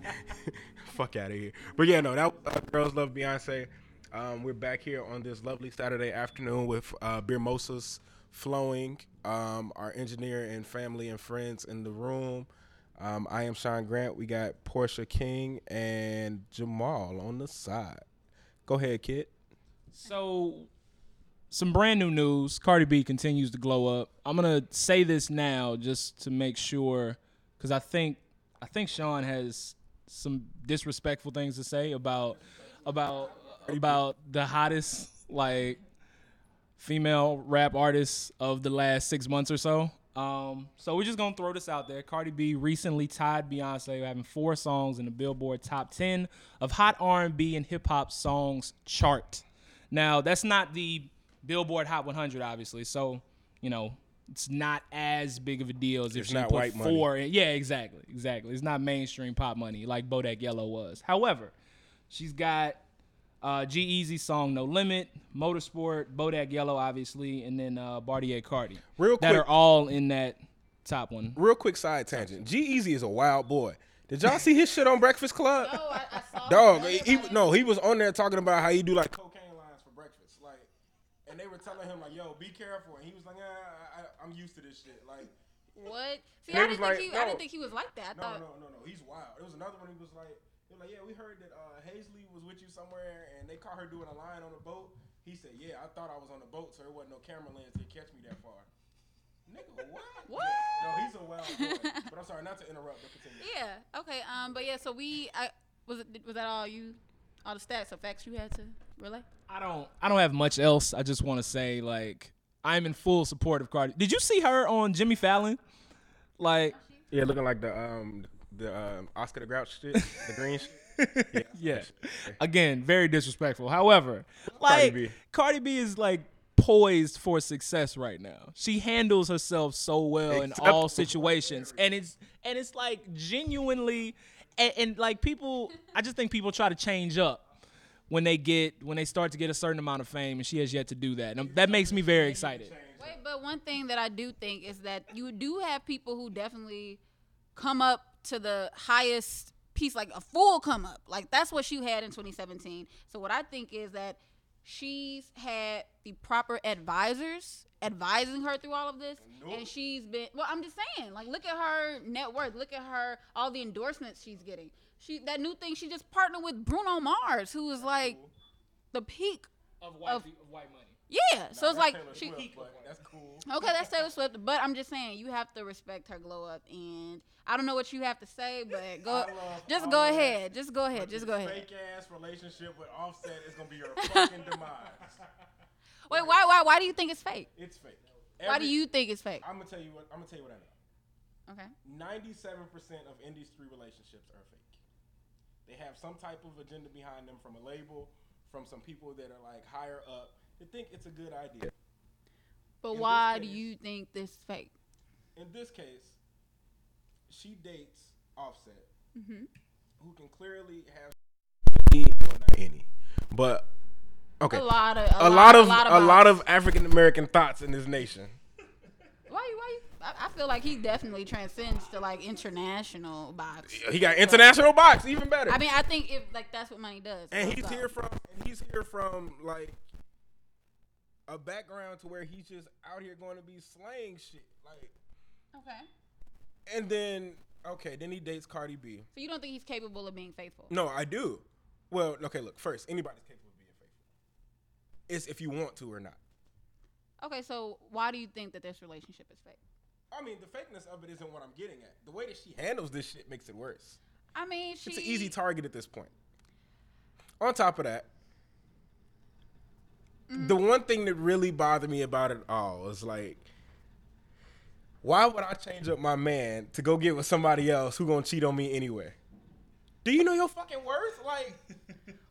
<laughs> fuck out of here. But yeah, no, that uh, Girls Love Beyonce. Um, we're back here on this lovely Saturday afternoon with uh, beer mosas flowing. Um, our engineer and family and friends in the room. Um, I am Shawn Grant. We got Portia King and Jamal on the side. Go ahead, kid. So, some brand new news. Cardi B continues to glow up. I'm gonna say this now just to make sure, because I think I think Shawn has some disrespectful things to say about about about the hottest like female rap artists of the last six months or so. Um, so we're just gonna throw this out there. Cardi B recently tied Beyonce, having four songs in the Billboard Top 10 of Hot R&B and Hip Hop Songs chart. Now that's not the Billboard Hot 100, obviously. So you know it's not as big of a deal as if It's she not put white money. four. In. Yeah, exactly, exactly. It's not mainstream pop money like Bodak Yellow was. However, she's got uh, G-Eazy song No Limit, Motorsport, Bodak Yellow, obviously, and then uh, Bartier Cardi. Real quick, that are all in that top one. Real quick side tangent. G-Eazy is a wild boy. Did y'all see his shit on Breakfast Club? No, I, I saw Dog, he, he- no, he was on there talking about how he do like cocaine lines for breakfast, like, and they were telling him like, "Yo, be careful," and he was like, "Ah, I, I'm used to this shit." Like, What? See, He I didn't like, think he. no. I didn't think he was like that. I no, thought. no, no, no, he's wild. There was another one. He was like, he was like, "Yeah, we heard that uh, Halsey was with you somewhere, and they caught her doing a line on a boat." He said, "Yeah, I thought I was on the boat, so there wasn't no camera lens to catch me that far." Nigga, <laughs> What? No, he's a wild boy. but I'm sorry, not to interrupt. But continue. Yeah. Okay. Um. But yeah. So we. I was it. Was that all you? All the stats or facts you had to relay? I don't I don't have much else. I just want to say like I'm in full support of Cardi. Did you see her on Jimmy Fallon? Like Yeah, looking like the um the um, Oscar the Grouch shit, the green shit. <laughs> yeah. Again, very disrespectful. However, Cardi like B. Cardi B is like poised for success right now. She handles herself so well in all situations, and it's and it's like genuinely, and, and like people. I just think people try to change up when they get when they start to get a certain amount of fame, and she has yet to do that. And that makes me very excited. Wait, but one thing that I do think is that you do have people who definitely come up to the highest piece, like a full come up. Like that's what she had in 2017. So what I think is that she's had the proper advisors advising her through all of this and she's been well i'm just saying like look at her net worth. Look at her all the endorsements she's getting. She that new thing she just partnered with bruno mars who is like the peak of white, of, white money yeah so it's like she that's cool. Okay, that's Taylor Swift, but I'm just saying you have to respect her glow up, and I don't know what you have to say, but <laughs> go, love just go of ahead, just go ahead, just go ahead. Fake ass relationship with Offset is gonna be your <laughs> fucking demise. Wait, why, why, why do you think it's fake? It's fake. why do you think it's fake? I'm gonna tell you what. I'm gonna tell you what I know. Okay. Ninety-seven percent of industry relationships are fake. They have some type of agenda behind them from a label, from some people that are like higher up. They think it's a good idea. But In why do you think this is fake? In this case, she dates Offset, Mhm. who can clearly have any, well, not any, but okay, A lot of- a a lot- lot a of lot of a lot bots. of African American thoughts in this nation. Why you, why you? I, I feel like he definitely transcends to like international box. He got international box, even better. I mean, I think if like that's what money does. and he's So- here from and he's here from like a background to where he's just out here going to be slaying shit like Okay. and then okay then he dates cardi b So you don't think he's capable of being faithful? no i do well okay look first anybody's capable of being faithful it's if you want to or not Okay, so why do you think that this relationship is fake? i mean the fakeness of it isn't what i'm getting at the way that she handles this shit makes it worse I mean, she. it's an easy target at this point on top of that the one thing that really bothered me about it all was like why would i change up my man to go get with somebody else who gonna cheat on me anyway? Do you know your fucking worth? Like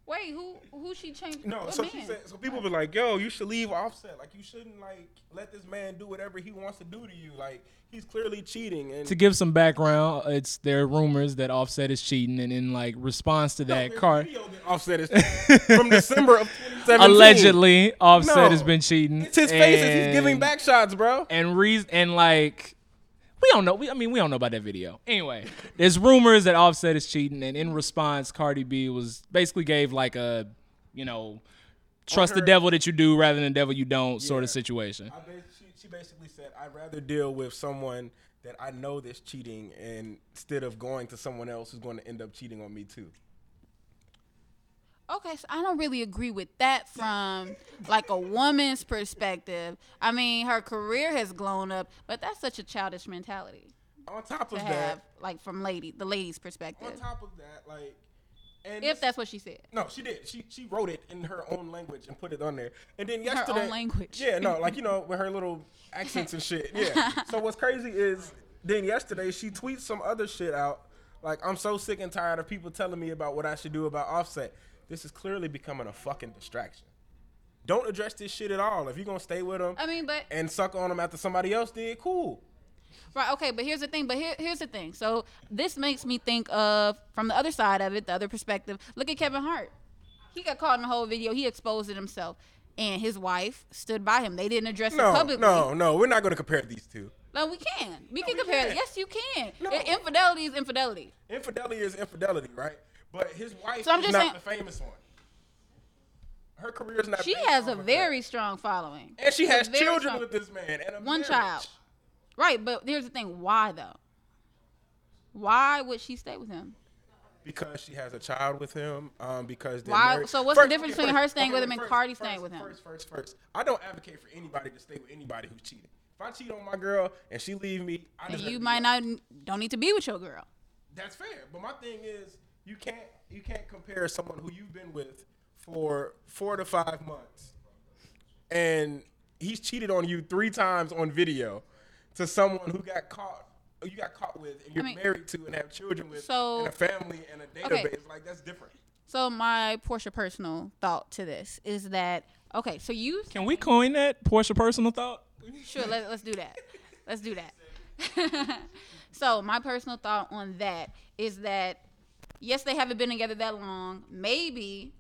Wait, who who she changed? no what so man? she said so people be like yo you should leave offset like you shouldn't like let this man do whatever he wants to do to you like he's clearly cheating and To give some background, it's there are rumors that Offset is cheating, and in like response to that, Car Offset is from December of <laughs> 2017. allegedly Offset No. has been cheating. It's his face as he's giving and- back shots, bro. And reason and like we don't know. We, I mean, we don't know about that video. Anyway, there's rumors that Offset is cheating, and in response, Cardi B was basically gave like a, you know, trust the devil that you do rather than the devil you don't sort of situation. Bas- she, she basically said, I'd rather deal with someone that I know that's cheating and instead of going to someone else who's going to end up cheating on me too. Okay, so I don't really agree with that from like a woman's perspective. I mean, her career has blown up, but that's such a childish mentality. On top to of have, that, like from lady, the lady's perspective. on top of that, like, and if that's what she said. No, she did. She she wrote it in her own language and put it on there. And then yesterday, Her own language. Yeah, no, like you know, <laughs> with her little accents and shit. <laughs> Yeah. so what's crazy is then yesterday she tweets some other shit out. Like I'm so sick and tired of people telling me about what I should do about Offset. This is clearly becoming a fucking distraction. Don't address this shit at all. If you're gonna stay with him I mean, but and suck on him after somebody else did, cool. Right. Okay. But here's the thing. But here, here's the thing. So this makes me think of from the other side of it, the other perspective. Look at Kevin Hart. He got caught in the whole video. He exposed it himself, and his wife stood by him. They didn't address it No, publicly. no, no. We're not gonna compare these two. No, we can. We can compare. can't. Yes, you can. No. Infidelity is infidelity. Infidelity is infidelity, right? But his wife So I'm is just not saying- the famous one. Her career is not. She has a very strong following. And she has children strong- with this man and a one marriage. child. Right, but here's the thing. Why though? Why would she stay with him? Because she has a child with him. Um, because Why- married. so what's the difference between her staying with wait, him and first, Cardi first, staying with him? First, first, first. I don't advocate for anybody to stay with anybody who's cheating. If I cheat on my girl and she leave me, I And just you might not don't need to be with your girl. That's fair, but my thing is you can't you can't compare someone who you've been with for four to five months, and he's cheated on you three times on video, to someone who got caught you got caught with and you're mean- married to and have children with So- and a family and a Okay. database like that's different. So my Portia personal thought to this is that okay, so you Can we coin that Portia personal thought? Sure, let, let's do that. Let's do that. <laughs> so my personal thought on that is that yes, they haven't been together that long. Maybe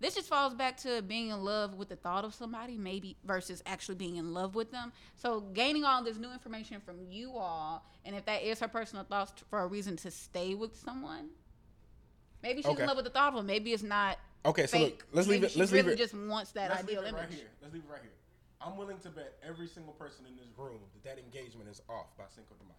this just falls back to being in love with the thought of somebody, maybe versus actually being in love with them. So gaining all this new information from you all, and if that is her personal thoughts for a reason to stay with someone, maybe she's Okay. in love with the thought of them. Maybe it's not. Okay, so fake. look, let's Maybe leave it. She Let's really leave it. just wants that let's ideal leave it image. right here. Let's leave it right here. I'm willing to bet every single person in this room that that engagement is off by Cinco de Mayo.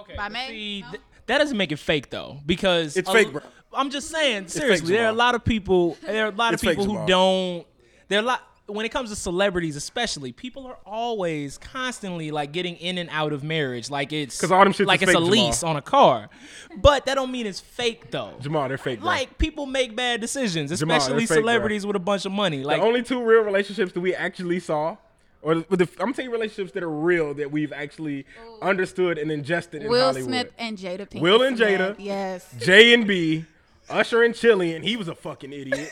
Okay. By but May? See, No? th- that doesn't make it fake though, because It's a- fake, bro. I'm just saying, fake, seriously, there are a lot of people. There are a lot It's of fake, people who don't. There are a lot when it comes to celebrities, especially. People are always constantly like getting in and out of marriage, like it's 'Cause all them shits like is it's a fake, Jamal. lease on a car. But that don't mean it's fake though. Jamal, they're fake. Bro. Like people make bad decisions, especially they're fake, bro. celebrities with a bunch of money. Like the only two real relationships that we actually saw, or the, the, I'm telling you relationships that are real that we've actually understood and ingested in Will Hollywood. Smith and Jada Pinkett Will and Smith, Jada, yes. J and B, Usher and Chili, and he was a fucking idiot.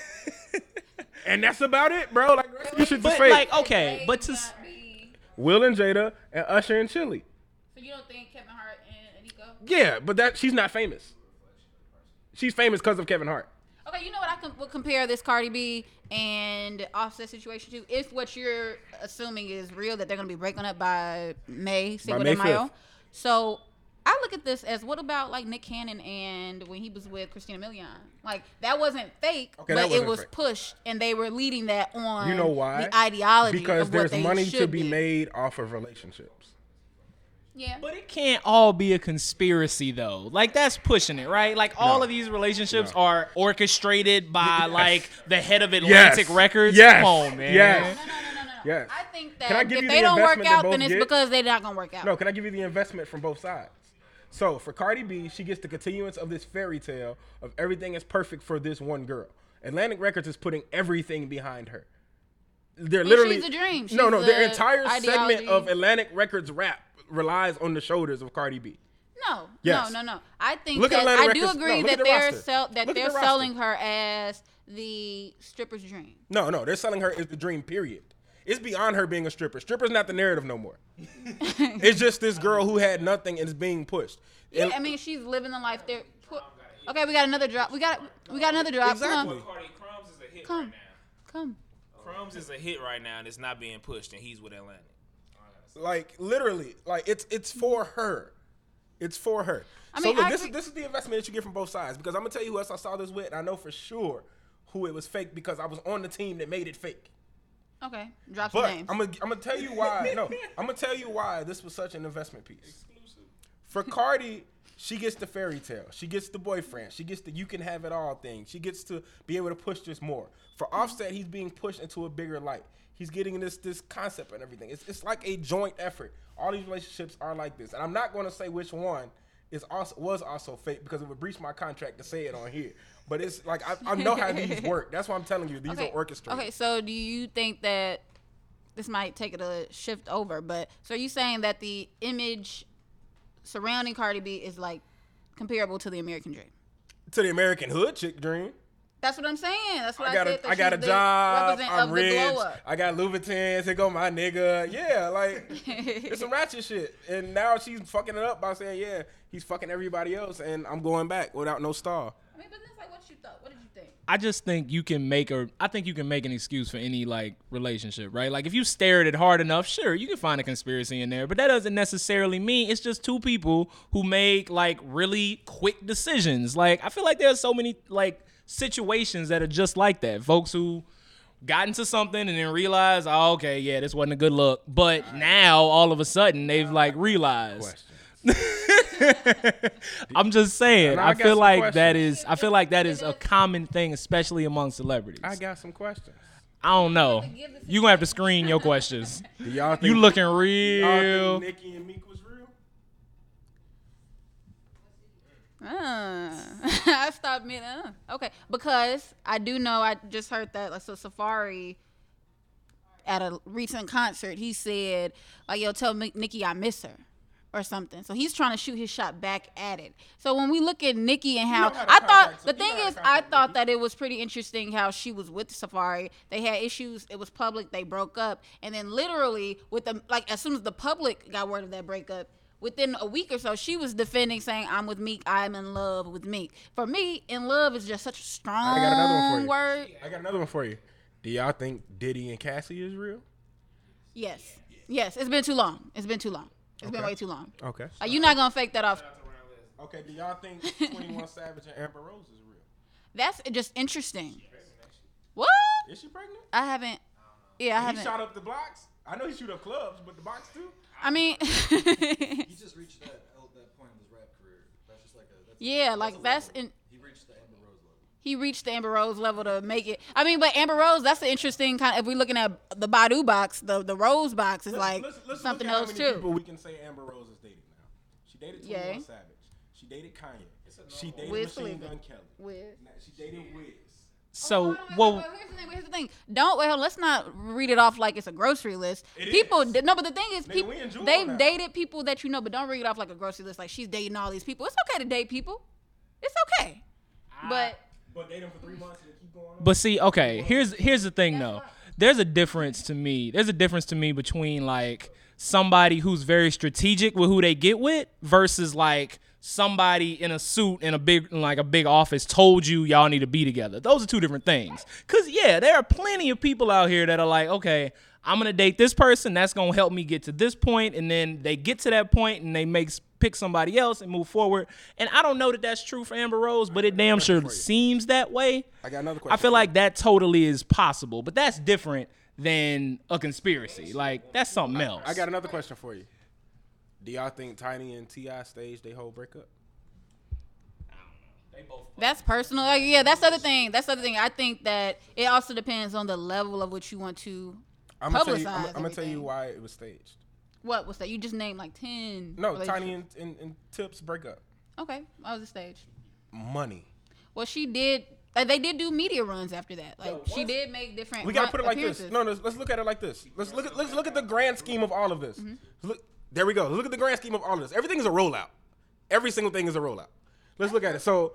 <laughs> and that's about it, bro. Like you should of this fake. like okay, but to Will and Jada and Usher and Chili. So you don't think Kevin Hart and Nico? Yeah, but that she's not famous. She's famous because of Kevin Hart. Okay, you know what I com- would compare this Cardi B and Offset situation to? If what you're assuming is real, that they're gonna be breaking up by May, Cinco May de Mayo. 5th. So I look at this as what about like Nick Cannon and when he was with Christina Milian? Like that wasn't fake, Okay, but it wasn't was fake. pushed, and they were leading that on. You know why? The ideology Because of what there's money to should be made off of relationships. Yeah. But it can't all be a conspiracy though. Like that's pushing it, right? Like all No. of these relationships are orchestrated by Yes. like the head of Atlantic Yes. Records. Yes. Come on, man. Yes. Yes. I think that I if you they the don't work out, then it's get? because they're not gonna work out. No, can I give you the investment from both sides? So for Cardi B, she gets the continuance of this fairy tale of everything is perfect for this one girl. Atlantic Records is putting everything behind her. They're And literally she's a dream. no, She's no. Their the entire segment of Atlantic Records rap relies on the shoulders of Cardi B. No, Yes. no, no, no. I think Look at that Atlanta I do Records- agree no, look at that the they're roster. sell, that Look they're the selling her as the stripper's dream. No, no, they're selling her as the dream. Period. It's beyond her being a stripper. Stripper's not the narrative no more. <laughs> it's just this girl who had nothing and is being pushed. Yeah, And- I mean she's living the life. They're okay. We got another drop. We got we got another drop. Exactly. Crumbs is a hit Come, right come, now. Crumbs is a hit right now, and it's not being pushed, and he's with Atlantic. Like literally, like it's it's for her. It's for her. I so mean, look, I this agree- is this is the investment that you get from both sides because I'm gonna tell you who else I saw this with, and I know for sure who it was fake because I was on the team that made it fake. Okay, drop some But names. I'm gonna I'm gonna tell you why. No, <laughs> I'm gonna tell you why this was such an investment piece. Exclusive. For Cardi, she gets the fairy tale. She gets the boyfriend. She gets the you can have it all thing. She gets to be able to push this more. For Offset, he's being pushed into a bigger light. He's getting this this concept and everything. It's it's like a joint effort. All these relationships are like this, and I'm not going to say which one is also was also fake because it would breach my contract to say it on here. But it's like I, I know how these <laughs> work. That's why I'm telling you. These okay. are orchestrated. Okay, so do you think that this might take it a shift over? But so are you saying that the image surrounding Cardi B is like comparable to the American Dream? To the American hood chick dream. That's what I'm saying. That's what I, I got said. a, I got a job. I'm rich. The glow up. I got Louboutins. Here go my nigga. Yeah, like <laughs> it's some ratchet shit. And now she's fucking it up by saying, yeah, he's fucking everybody else, and I'm going back without no star. I mean, but that's like what you thought. What did you? I just think you can make a I think you can make an excuse for any like relationship, right? Like if you stare at it hard enough, sure, you can find a conspiracy in there, but that doesn't necessarily mean it's just two people who make like really quick decisions. Like I feel like there's so many like situations that are just like that. Folks who got into something and then realized, "Oh, okay, yeah, this wasn't a good look." But now all of a sudden they've like realized <laughs> <laughs> I'm just saying. I, I feel like that questions. is. I feel like that is a common thing, especially among celebrities. I got some questions. I don't know. You gonna have to screen your questions. Do y'all you think- looking Y'all real? think Nicki and Meek was real? Uh, <laughs> I stopped mid. Uh, okay, because I do know. I just heard that. Like, so Safaree at a recent concert, he said, "Like, yo, tell Mi- Nicki I miss her." Or something, so he's trying to shoot his shot back at it. So when we look at Nicki and how know how to I thought contact- the thing know how is, to I thought that it was pretty interesting how she was with Safaree. They had issues. It was public. They broke up, and then literally with the like as soon as the public got word of that breakup, within a week or so, she was defending, saying, "I'm with Meek. I'm in love with Meek." For me, in love is just such a strong I got another one for you. word. I got another one for you. Do y'all think Diddy and Cassie is real? Yes, yes. It's been too long. It's been too long. It's been way too long. Okay. Like, you're not gonna fake that off. Okay. Do y'all think <laughs> Twenty One Savage and Amber Rose is real? That's just interesting. What? Is she pregnant? I haven't. Yeah, I he haven't. He shot up the blocks. I know he shoot up clubs, but the box too. I mean, He just reached that <laughs> that point in his rap career. That's just like a that's yeah, that's like a that's in. He reached the Amber Rose level. He reached the Amber Rose level to make it. I mean, but Amber Rose, that's an interesting kind. If we're looking at the Badu box, the the Rose box is like let's, let's something look at else how many too. But we can say Amber Rose is dating now. She dated Twenty One Savage. She dated Kanye. She dated Wiz Machine Khalifa. Gun Kelly. Wiz. She dated Wiz. So well, Here's the thing. Here's the thing. Don't well. Let's not read it off like it's a grocery list. It people is. no, but the thing is, Nigga, people we they've dated people that you know, but don't read it off like a grocery list. Like she's dating all these people. It's okay to date people. It's okay. But But date them for three months and keep going on. But see, okay, here's here's the thing though. There's a difference to me. There's a difference to me between like somebody who's very strategic with who they get with versus like somebody in a suit in a big in like a big office told you y'all need to be together. Those are two different things. Cause yeah, there are plenty of people out here that are like, okay, I'm gonna date this person. That's gonna help me get to this point, and then they get to that point and they make pick somebody else and move forward. And I don't know that that's true for Amber Rose, but it damn sure seems that way. I got another question. I feel like that totally is possible, but that's different than a conspiracy. Like that's something else. I got another question for you. Do y'all think Tiny and T.I. staged their whole breakup? That's personal. Like, yeah, that's the other thing. That's the other thing. I think that it also depends on the level of what you want to I'm gonna tell you. I'm, I'm gonna tell you why it was staged. What was that? You just named like ten. No. Tiny and, and, and Tips breakup. Okay, I was a stage. Money. Well, she did. Like, they did do media runs after that. Like she did make different. We gotta put it like this. No, no, let's look at it like this. Let's look at let's look at the grand scheme of all of this. Mm-hmm. Look, there we go. Look at the grand scheme of all of this. Everything is a rollout. Every single thing is a rollout. Let's look at it. So,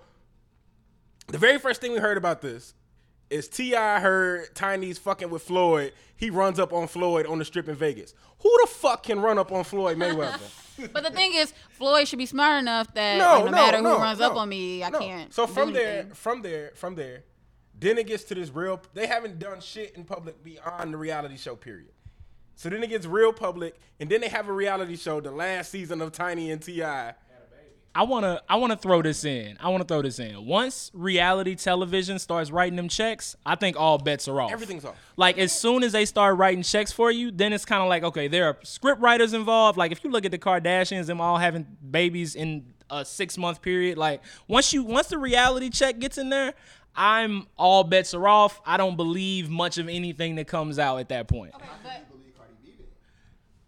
the very first thing we heard about this is T.I. heard Tiny's fucking with Floyd. He runs up on Floyd on the strip in Vegas. Who the fuck can run up on Floyd Mayweather? <laughs> But the thing is, Floyd should be smart enough that no, like, no, no, matter no, who runs up on me, I can't. So from there, from there, from there, then it gets to this real. They haven't done shit in public beyond the reality show period. So then it gets real public, and then they have a reality show, the last season of Tiny and Ti. I wanna I wanna throw this in. I wanna throw this in. Once reality television starts writing them checks, I think all bets are off. Everything's off. Like as soon as they start writing checks for you, then it's kind of like okay, there are script writers involved. Like if you look at the Kardashians, them all having babies in a six month period. Like once you once the reality check gets in there, I'm all bets are off. I don't believe much of anything that comes out at that point. But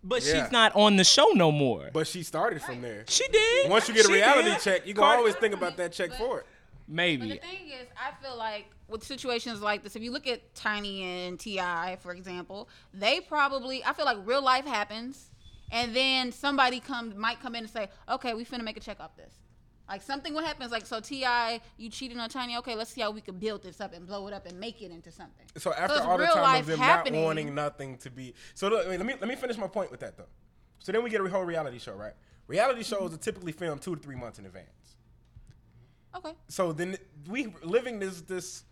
Yeah. she's not on the show no more. But she started from there. She did. Once you get a She reality did. check, you can Cardi- always think about that check for it. But Maybe. the thing is, I feel like with situations like this, if you look at Tiny and T.I., for example, they probably I feel like real life happens, and then somebody come might come in and say, "Okay, we finna make a check off this." Like something what happens, like so T.I., you cheating on Tiny. Okay, let's see how we can build this up and blow it up and make it into something. So after it's all the time of them happening. not wanting nothing to be, so look, let me let me finish my point with that though. So then we get a whole reality show, right? Reality shows are typically filmed two to three months in advance. Okay. So then we living this this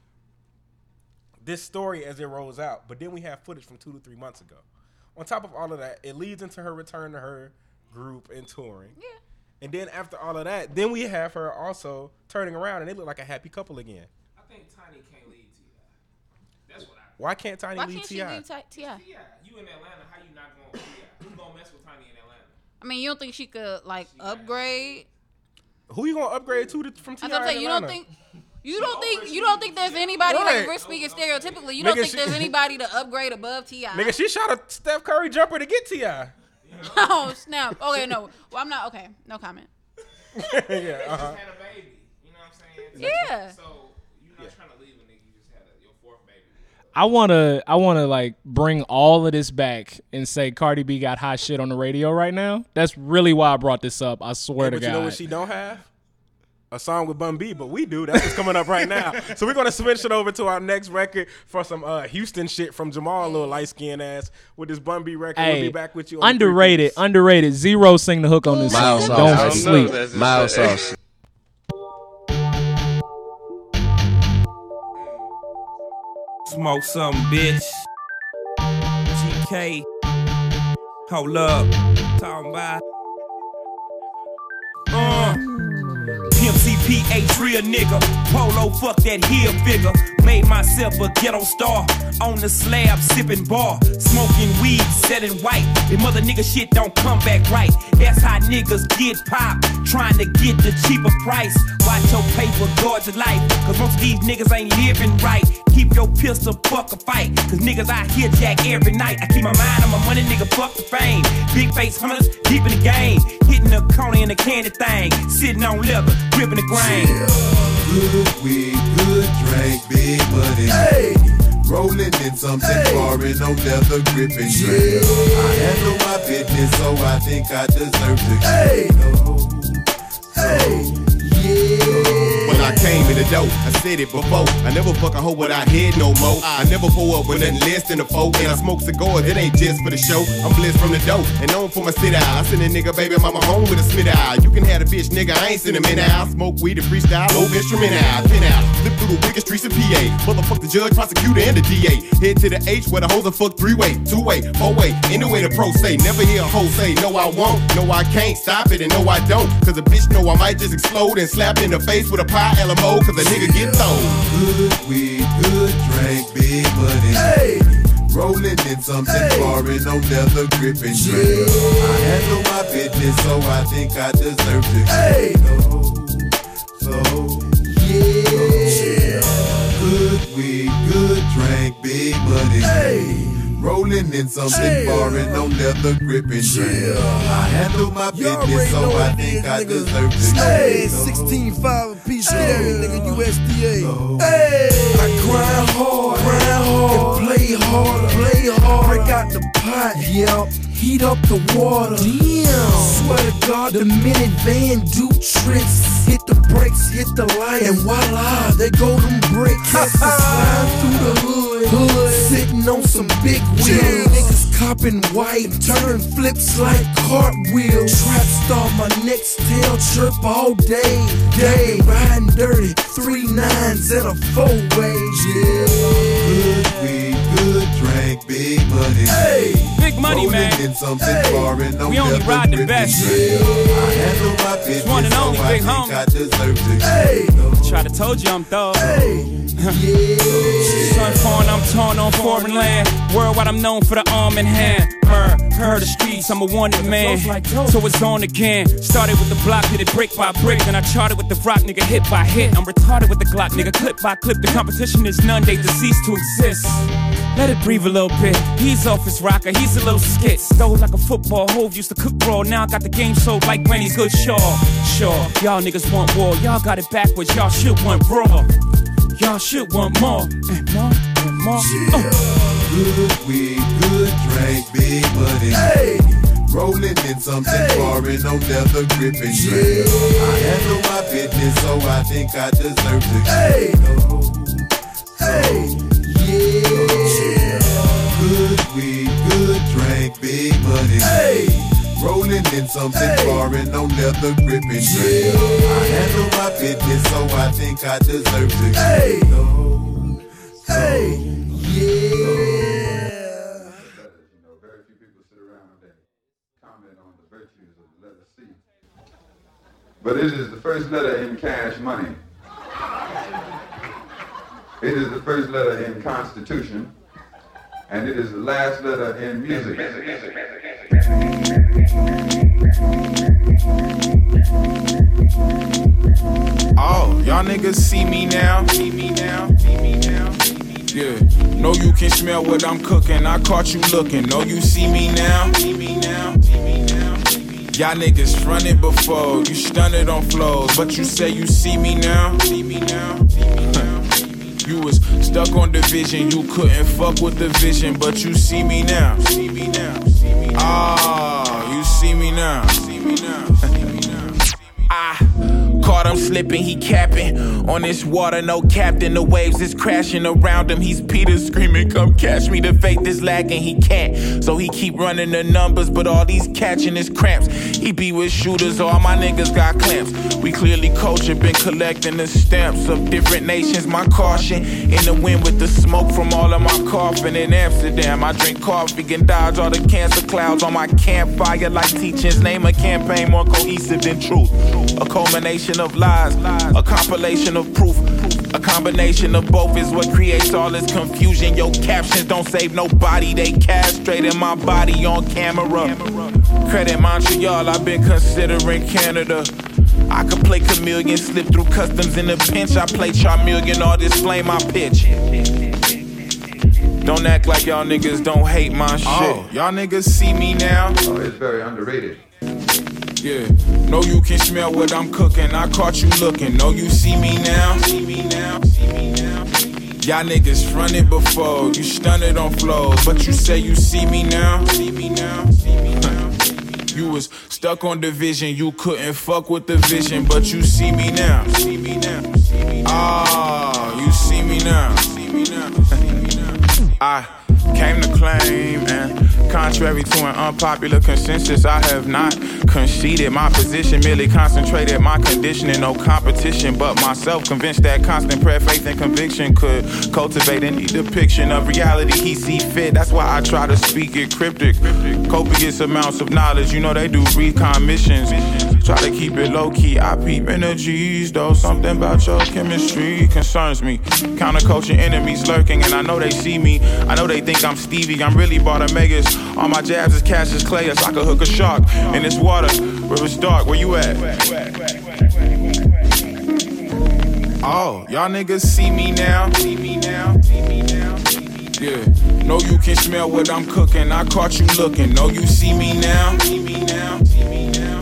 this story as it rolls out, but then we have footage from two to three months ago. On top of all of that, it leads into her return to her group and touring. Yeah. And then after all of that, then we have her also turning around and they look like a happy couple again. I think Tiny can't lead Ti. That's what I. Why can't Tiny Why lead can't T.I.? she leave T.I.? T.I.? You in Atlanta, how you not going? To T.I.? Who's gonna mess with Tiny in Atlanta? I mean, you don't think she could like upgrade? Who you gonna upgrade to, to from T.I.? That's what I'm in saying. You don't Atlanta? think You don't think you don't think there's anybody Right. like we're speaking stereotypically. You don't Nigga, think she- there's <laughs> anybody to upgrade above T.I.? Nigga, she shot a Steph Curry jumper to get Ti. <laughs> oh snap! Okay, no. Well, I'm not. Okay, no comment. <laughs> yeah. Uh-huh. Had a baby. You know what I'm saying? Yeah. I wanna I wanna like bring all of this back and say Cardi B got hot shit on the radio right now. That's really why I brought this up. I swear Hey, to but God. you know what she don't have? A song with Bun B, but we do. That's what's coming up right now. <laughs> So we're gonna switch it over to our next record for some uh, Houston shit from Jamal, little light skinned ass, with this Bun B record. we'll be back with you. On the underrated, underrated. Zero sing the hook on this. Mild song. sauce. Don't sleep. Mild sauce. Smoke something, bitch. GK. Hold up. Talking about. CPH real nigga. Polo fuck that heel figure. Made myself a ghetto star. On the slab, sipping bar. Smoking weed, selling white. The mother nigga shit don't come back right. That's how niggas get pop. Trying to get the cheaper price. Watch your paper, guard your life. Cause most of these niggas ain't living right. Keep your pistol, fuck a fight. Cause niggas out here jack every night. I keep my mind on my money, nigga, fuck the fame. Big face hunters, deep in the game. Hitting the corner in the candy thing. Sitting on leather, gripping the grain. Good weed, good drink, big money. Hey. Rolling in something foreign, no leather gripping. Yeah. I handle my business, so I think I deserve to hey. Hey. When I came in the door, I said it before. I never fuck a hoe without head no more. I never pull up with nothing less than a four. And I smoke cigars, it ain't just for the show. I'm blessed from the dough and known for my sit out. I send a nigga baby mama home with a Smith out. You can have a bitch, nigga, I ain't send him in out. Smoke weed and freestyle, low instrument out, pin out. Flip the wicked streets of PA. Motherfuck the judge, prosecutor, and the DA. Head to the H where the hoes are fuck three way, two way, four way. Anyway, the pro say, never hear a hoe say, no, I won't, no, I can't stop it, and no, I don't. Cause a bitch know I might just explode and slap in the face with a pie LMO, cause a nigga get thrown. Good weed, good drink, big money. Hey. Rolling in something foreign, no leather gripping. Yeah. I handle my business, so I think I deserve to. Hey. So, yeah. Good weed, good drink, big money. Hey. Rolling in something foreign, no leather gripping. Yeah. I handle my business, so I think I deserve to. Hey, 16 5 a piece, carry, nigga, USDA. Hey, I grind hard, grind hard, and play hard, play hard. Break out the pot, yeah. Heat up the water. Damn. Swear to God, the minivan do tricks. Hit the brakes, hit the light, and voila, they go them bricks. Slide through the hood, hood, sitting on some big wheels. Niggas copping white, turn flips like cartwheels. Trap star, my next tail chirp all day. Day riding dirty, three nines and a four way. Yeah. Big money. Hey, big money, Rolling man. in something Hey, foreign, no we only ride the best. Yeah. I handle my business, one and only so I big think homie. I deserve to. Hey, try to told you I'm thug. Son <laughs> foreign, I'm torn on foreign land. Worldwide, I'm known for the arm and hand. Murr, heard the streets, I'm a wanted man. So it's on again. Started with the block, hit it brick by brick. Then I charted with the rock, nigga, hit by hit. I'm retarded with the Glock, nigga, clip by clip. The competition is none, they deceased to exist. Let it breathe a little bit. He's off his rocker, he's a little skit. Stole like a football, Hove used to cook raw. Now I got the game sold like Granny's good shaw. Sure, y'all niggas want war, y'all got it backwards, y'all should want raw. Y'all should want more and more and more. Uh. Good weed, good drink, big money. Hey. Rolling in something foreign, no leather gripping. Yeah. I handle my business, so I think I deserve to. Hey. Hey. Yeah. Good weed, good drink, big money. Hey. Rolling in something foreign, no leather gripping. Yeah. I handle my business, so I think I deserve to. Hey. Hey. Yeah. But it is the first letter in cash money. It is the first letter in Constitution. And it is the last letter in music. Oh, y'all niggas see me now. See me now. See me now. Yeah. Know you can smell what I'm cooking. I caught you looking. Know you see me now. See me now. See me now. Y'all niggas fronted before. You stunted on flows, but you say you see me now. See me now. See me now. You was stuck on division. You couldn't fuck with the vision, but you see me now. See me now. See me now. Ah, you. See me now. Caught him slipping, he capping on this water, no captain. The waves is crashing around him. He's Peter screaming, "Come catch me!" The faith is lacking, he can't. So he keep running the numbers, but all these catching is cramps. He be with shooters, all my niggas got clamps. We clearly culture, been collecting the stamps of different nations. My caution in the wind with the smoke from all of my coughing in Amsterdam. I drink coffee and dodge all the cancer clouds on my campfire like teachings. Name a campaign more cohesive than truth. A culmination of lies, a compilation of proof. A combination of both is what creates all this confusion. Your captions don't save nobody, they castrating my body on camera. Credit Montreal, I've been considering Canada. I could play chameleon, slip through customs in a pinch. I play charmeleon, all this flame I pitch. Don't act like y'all niggas don't hate my oh. shit. Oh, y'all niggas see me now. Oh, it's very underrated. Yeah, know you can smell what I'm cooking. I caught you looking. Know you see me now. See me now. See me now. Y'all niggas fronted before. You stunted on flows, but you say you see me now. See me now. See me now. You was stuck on division. You couldn't fuck with the vision, but you see me now. See me now. Ah, you. See me now. See me now. I came to claim, and contrary to an unpopular consensus, I have not conceded my position, merely concentrated my conditioning. No competition, but myself convinced that constant prayer, faith, and conviction could cultivate any depiction of reality he see fit. That's why I try to speak it cryptic. Copious amounts of knowledge, you know they do recon missions. Try to keep it low key. I peep energies, though something about your chemistry concerns me. Counterculture enemies lurking, and I know they see me. I know they think I'm Stevie. I'm really Bartimaeus. All my jabs is Cassius Clay. It's I a hook a shark in this water where it's dark. Where you at? Oh, y'all niggas see me now. See me now. See me now. Yeah, know you can smell what I'm cooking. I caught you looking. Know you see me now. See me now. See me now.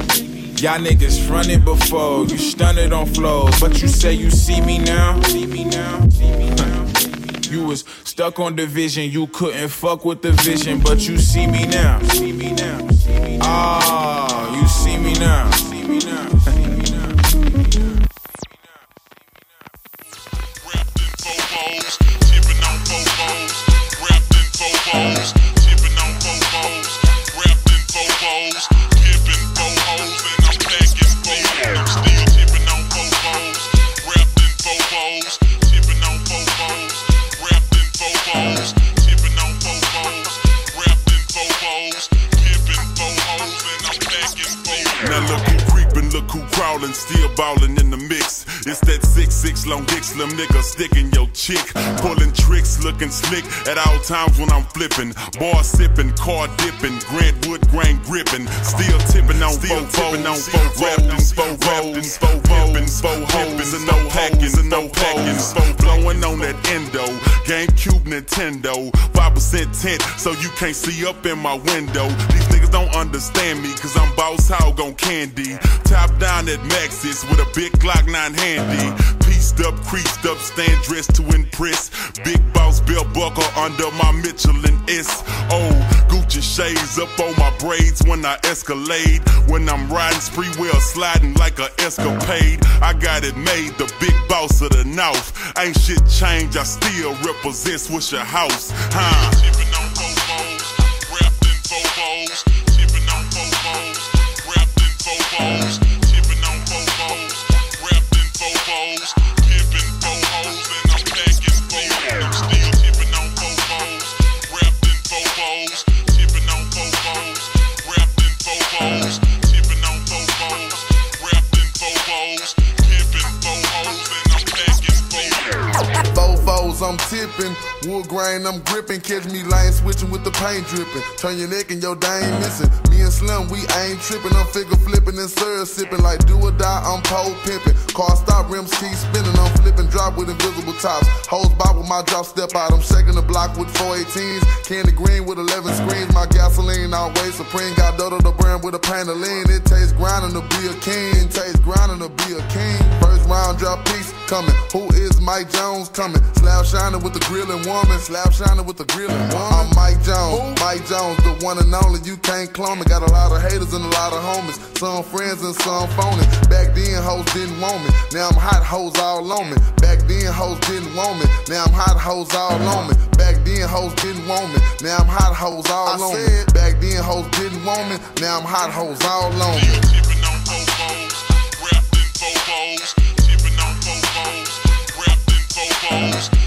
Y'all niggas fronted before. You stunted on flows, but you say you see me now. See me now. See me now. You was stuck on division. You couldn't fuck with the vision, but you see me now. See me now. Ah, you. See me now. Ballin' in. It's that six six long dick slim nigga sticking your chick, pulling tricks, looking slick at all times when I'm flipping, bar sipping, car dipping, Grant Wood grain gripping, still tipping on still tipping on four rolls, four rolls, four rolls, four hoes, and no packing, and no packing, four blowing on that endo, GameCube Nintendo, five percent tint, so you can't see up in my window. These niggas don't understand me, cause I'm boss hog on candy. Top down at Maxis with a big Glock 9 Pieced up, creased up, stand dressed to impress. Big boss belt buckle under my Michelin S. Oh, Gucci shades up on my braids when I escalade. When I'm riding spree wheel sliding like a escapade. I got it made, the big boss of the north. Ain't shit changed, I still represent Swishahouse. Huh? Tipping, wood grain I'm gripping. Catch me lane switching with the paint dripping. Turn your neck and your dang missing. Me and Slim, we ain't tripping. I'm figure flipping and syrup sipping. Like do or die, I'm pole pimping. Car stop, rims keep spinning. I'm flipping drop with invisible tops. Hose bob with my drop step out. I'm shaking the block with 418s. Candy green with 11 screens. My gasoline always supreme. Got Dodo the brand with a pan. It tastes grinding to be a king. Tastes grinding to be a king. First round drop piece coming. Who is Mike Jones coming? Slab shining with the grilling woman. Slap shining with the grilling woman. I'm Mike Jones. Mike Jones, the one and only. You can't clone me. Got a lot of haters and a lot of homies. Some friends and some phony. Back then, hoes didn't want me. Now I'm hot hoes all on me. Back then, hoes didn't want me. Now I'm hot hoes all on me. Back then, hoes didn't want me. Now I'm hot hoes all on me. Back then, hoes didn't want me. Now I'm hot hoes all on me. Bobos, tipping on Bobos, wrapped in Bobos,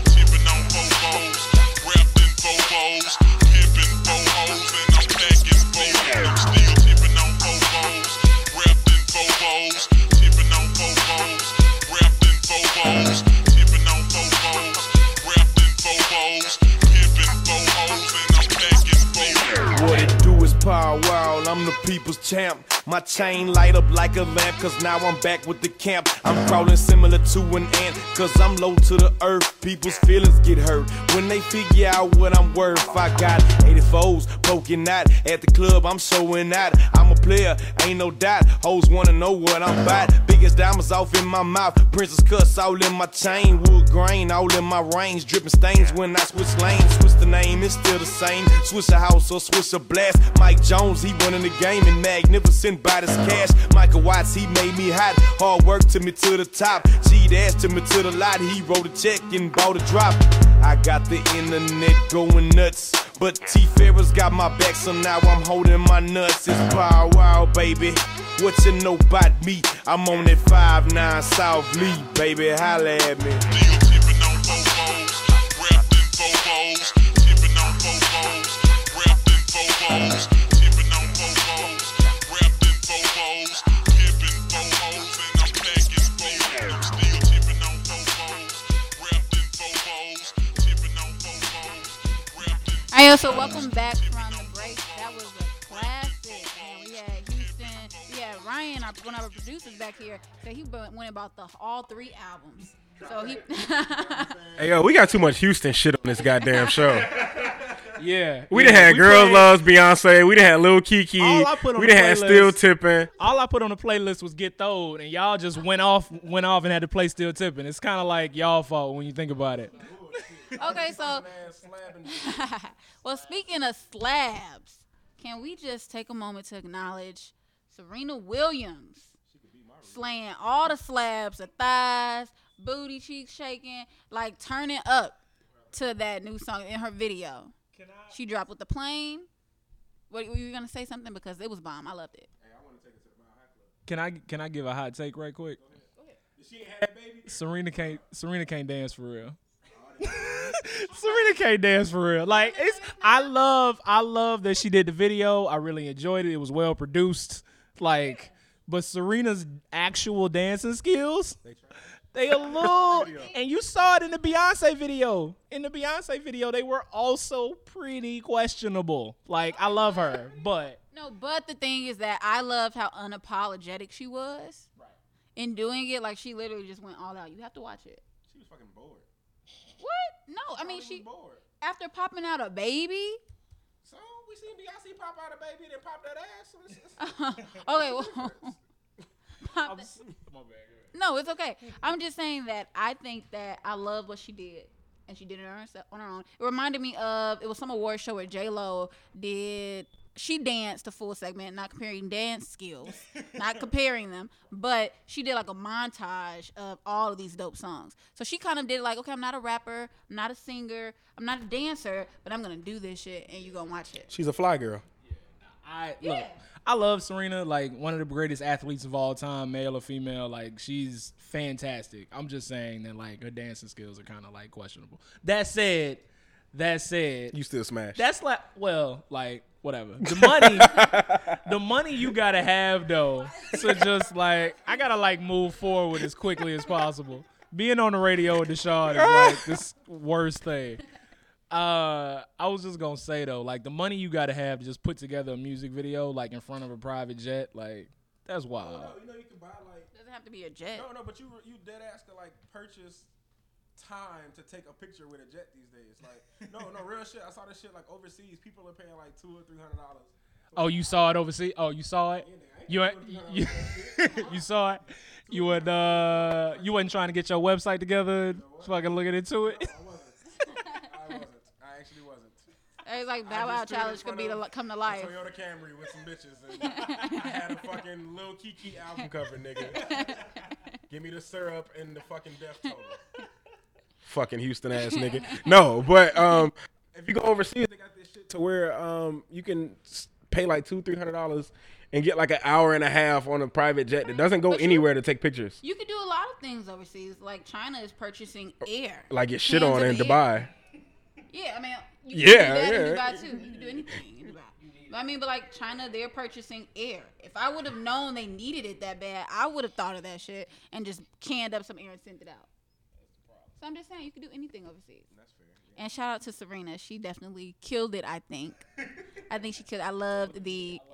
the people's champ. My chain light up like a lamp, cause now I'm back with the camp. I'm crawling similar to an ant, cause I'm low to the earth. People's feelings get hurt when they figure out what I'm worth. I got 84s poking out at the club, I'm showing out. I'm a player, ain't no doubt. Hoes wanna know what I'm about. Biggest diamonds off in my mouth, princess cuts all in my chain. Wood grain all in my range, dripping stains when I switch lanes. Switch the name, it's still the same. Switch a house or switch a blast. Mike Jones, he running the game and magnificent by this cash. Michael Watts, he made me hot. Hard work to me to the top. Cheat ass to me to the lot. He wrote a check and bought a drop. I got the internet going nuts. But T Farris got my back, so now I'm holding my nuts. It's power wow, baby. What you know about me? I'm on that 5-9 South Lee, baby. Holla at me. Bobos. All right, so welcome back from the break. That was a classic. And we had Houston, we had Ryan, our, one of our producers back here, so he went went about the all three albums. So he, <laughs> Hey yo, we got too much Houston shit on this goddamn show. <laughs> Yeah, We yeah, done had we Girls played- Loves Beyonce. We done had Lil Keke. All I put on we the done had playlist- Still Tipping. All I put on the playlist was "Get Throwed," and y'all just went off, went off, and had to play "Still Tipping." It's kind of like y'all fault when you think about it. Okay, so <laughs> well, speaking of slabs, can we just take a moment to acknowledge Serena Williams slaying all the slabs, the thighs, booty cheeks shaking, like turning up to that new song in her video. She dropped with the plane. What were you gonna say something because it was bomb? I loved it. Can I can I give a hot take right quick? Serena can't Serena can't dance for real. Serena can't dance for real. Like it's I love I love that she did the video. I really enjoyed it. It was well produced. Like but Serena's actual dancing skills they a little and you saw it in the Beyonce video. In the Beyonce video, they were also pretty questionable. Like I love her, but No, but the thing is that I loved how unapologetic she was. Right. In doing it, like she literally just went all out. You have to watch it. She was fucking bored. What? No, I mean she Bored. after popping out a baby. So we seen Beyonce pop out a baby, then pop that ass. It's- it's- <laughs> okay, well, <laughs> pop that- no, it's okay. I'm just saying that I think that I love what she did, and she did it on herself on her own. It reminded me of it was some award show where J Lo did. She danced a full segment, not comparing dance skills, not comparing them, but she did like a montage of all of these dope songs. So she kind of did like, okay, I'm not a rapper, I'm not a singer, I'm not a dancer, but I'm gonna do this shit, and you gonna watch it. She's a fly girl. Yeah. I look. I love Serena, like one of the greatest athletes of all time, male or female. Like she's fantastic. I'm just saying that like her dancing skills are kind of like questionable. That said, that said, You still smash. that's like well, like whatever. The money, the money you gotta have though to just like I gotta like move forward as quickly as possible. being on the radio with Deshaun is like this worst thing. Uh, I was just gonna say though, like the money you gotta have to just put together a music video, like in front of a private jet, like that's wild. No, you know you can buy like Doesn't have to be a jet. no, no, but you you dead ass to like purchase time to take a picture with a jet these days. Like no, no, real shit. I saw this shit like overseas. People are paying like two or three hundred dollars. Oh, you saw it overseas? Oh, you saw it? You ain't- you, <laughs> you saw it? You would uh you wasn't trying to get your website together, and fucking looking into it. I wasn't. I wasn't I actually wasn't. It's like I Bow Wow just stood in challenge could be to come to life. Toyota Camry with some bitches, and <laughs> I had a fucking Lil Keke album cover, nigga. <laughs> Give me the syrup and the fucking death total. Fucking Houston ass nigga. No, but um, if you go overseas, they got this shit to where um you can pay like two, three hundred dollars and get like an hour and a half on a private jet that doesn't go anywhere to take pictures. You could do a lot of things overseas. Like China is purchasing air. Like get shit on in air. Dubai. Yeah, I mean, you Yeah, can do that in yeah. Dubai too. You can do anything in Dubai. But I mean, but like China, they're purchasing air. If I would have known they needed it that bad, I would have thought of that shit and just canned up some air and sent it out. So I'm just saying, you could do anything overseas. That's fair. And shout out to Serena. She definitely killed it. I think. I think she killed. I loved the. <laughs>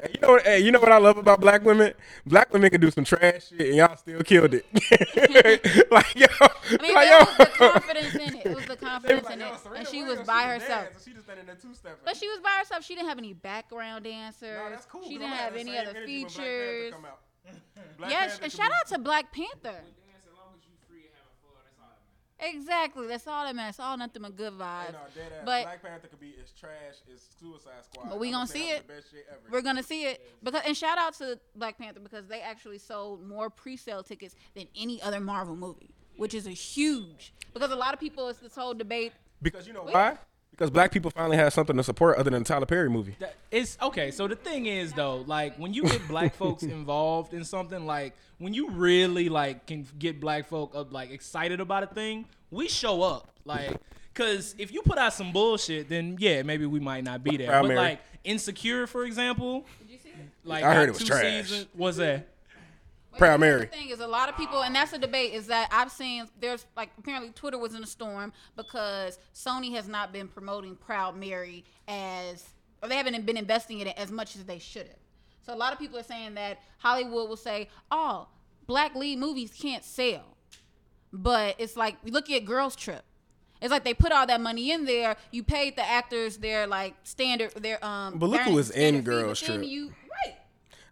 Hey, You know what? Hey, you know what I love about black women? Black women can do some trash shit and y'all still killed it. <laughs> <laughs> like yo, I mean, like, there yo. was the confidence in it. It was the confidence in it, and she was by herself. She just standing there two stepping. But she was by herself. She didn't have any background dancers. she didn't have any other features. Yes, and shout out to Black Panther. Exactly, that's all that matters. All nothing but good vibes. No, dead ass. But Black Panther could be as trash as Suicide Squad. but we I'ma gonna see it. The best shit ever. We're gonna see it because and shout out to Black Panther because they actually sold more pre-sale tickets than any other Marvel movie, which is a huge because a lot of people it's this whole debate. Because you know why? Because black people finally have something to support other than the Tyler Perry movie. That- It's okay. So the thing is though, like when you get black folks <laughs> involved in something, like when you really like can get black folk up like excited about a thing, we show up. Like, cause if you put out some bullshit, then yeah, maybe we might not be there. Proud but Mary. like Insecure, for example, like I heard got it was two trash. Seasons, was that? Proud Mary. The thing is, a lot of people, and that's the debate, is that I've seen there's like apparently Twitter was in a storm because Sony has not been promoting Proud Mary as, or they haven't been investing in it as much as they should have. So a lot of people are saying that Hollywood will say, "Oh, black lead movies can't sell," but it's like look at Girls Trip. It's like they put all that money in there. You paid the actors their like standard, their um. But look who was in Girls Trip. You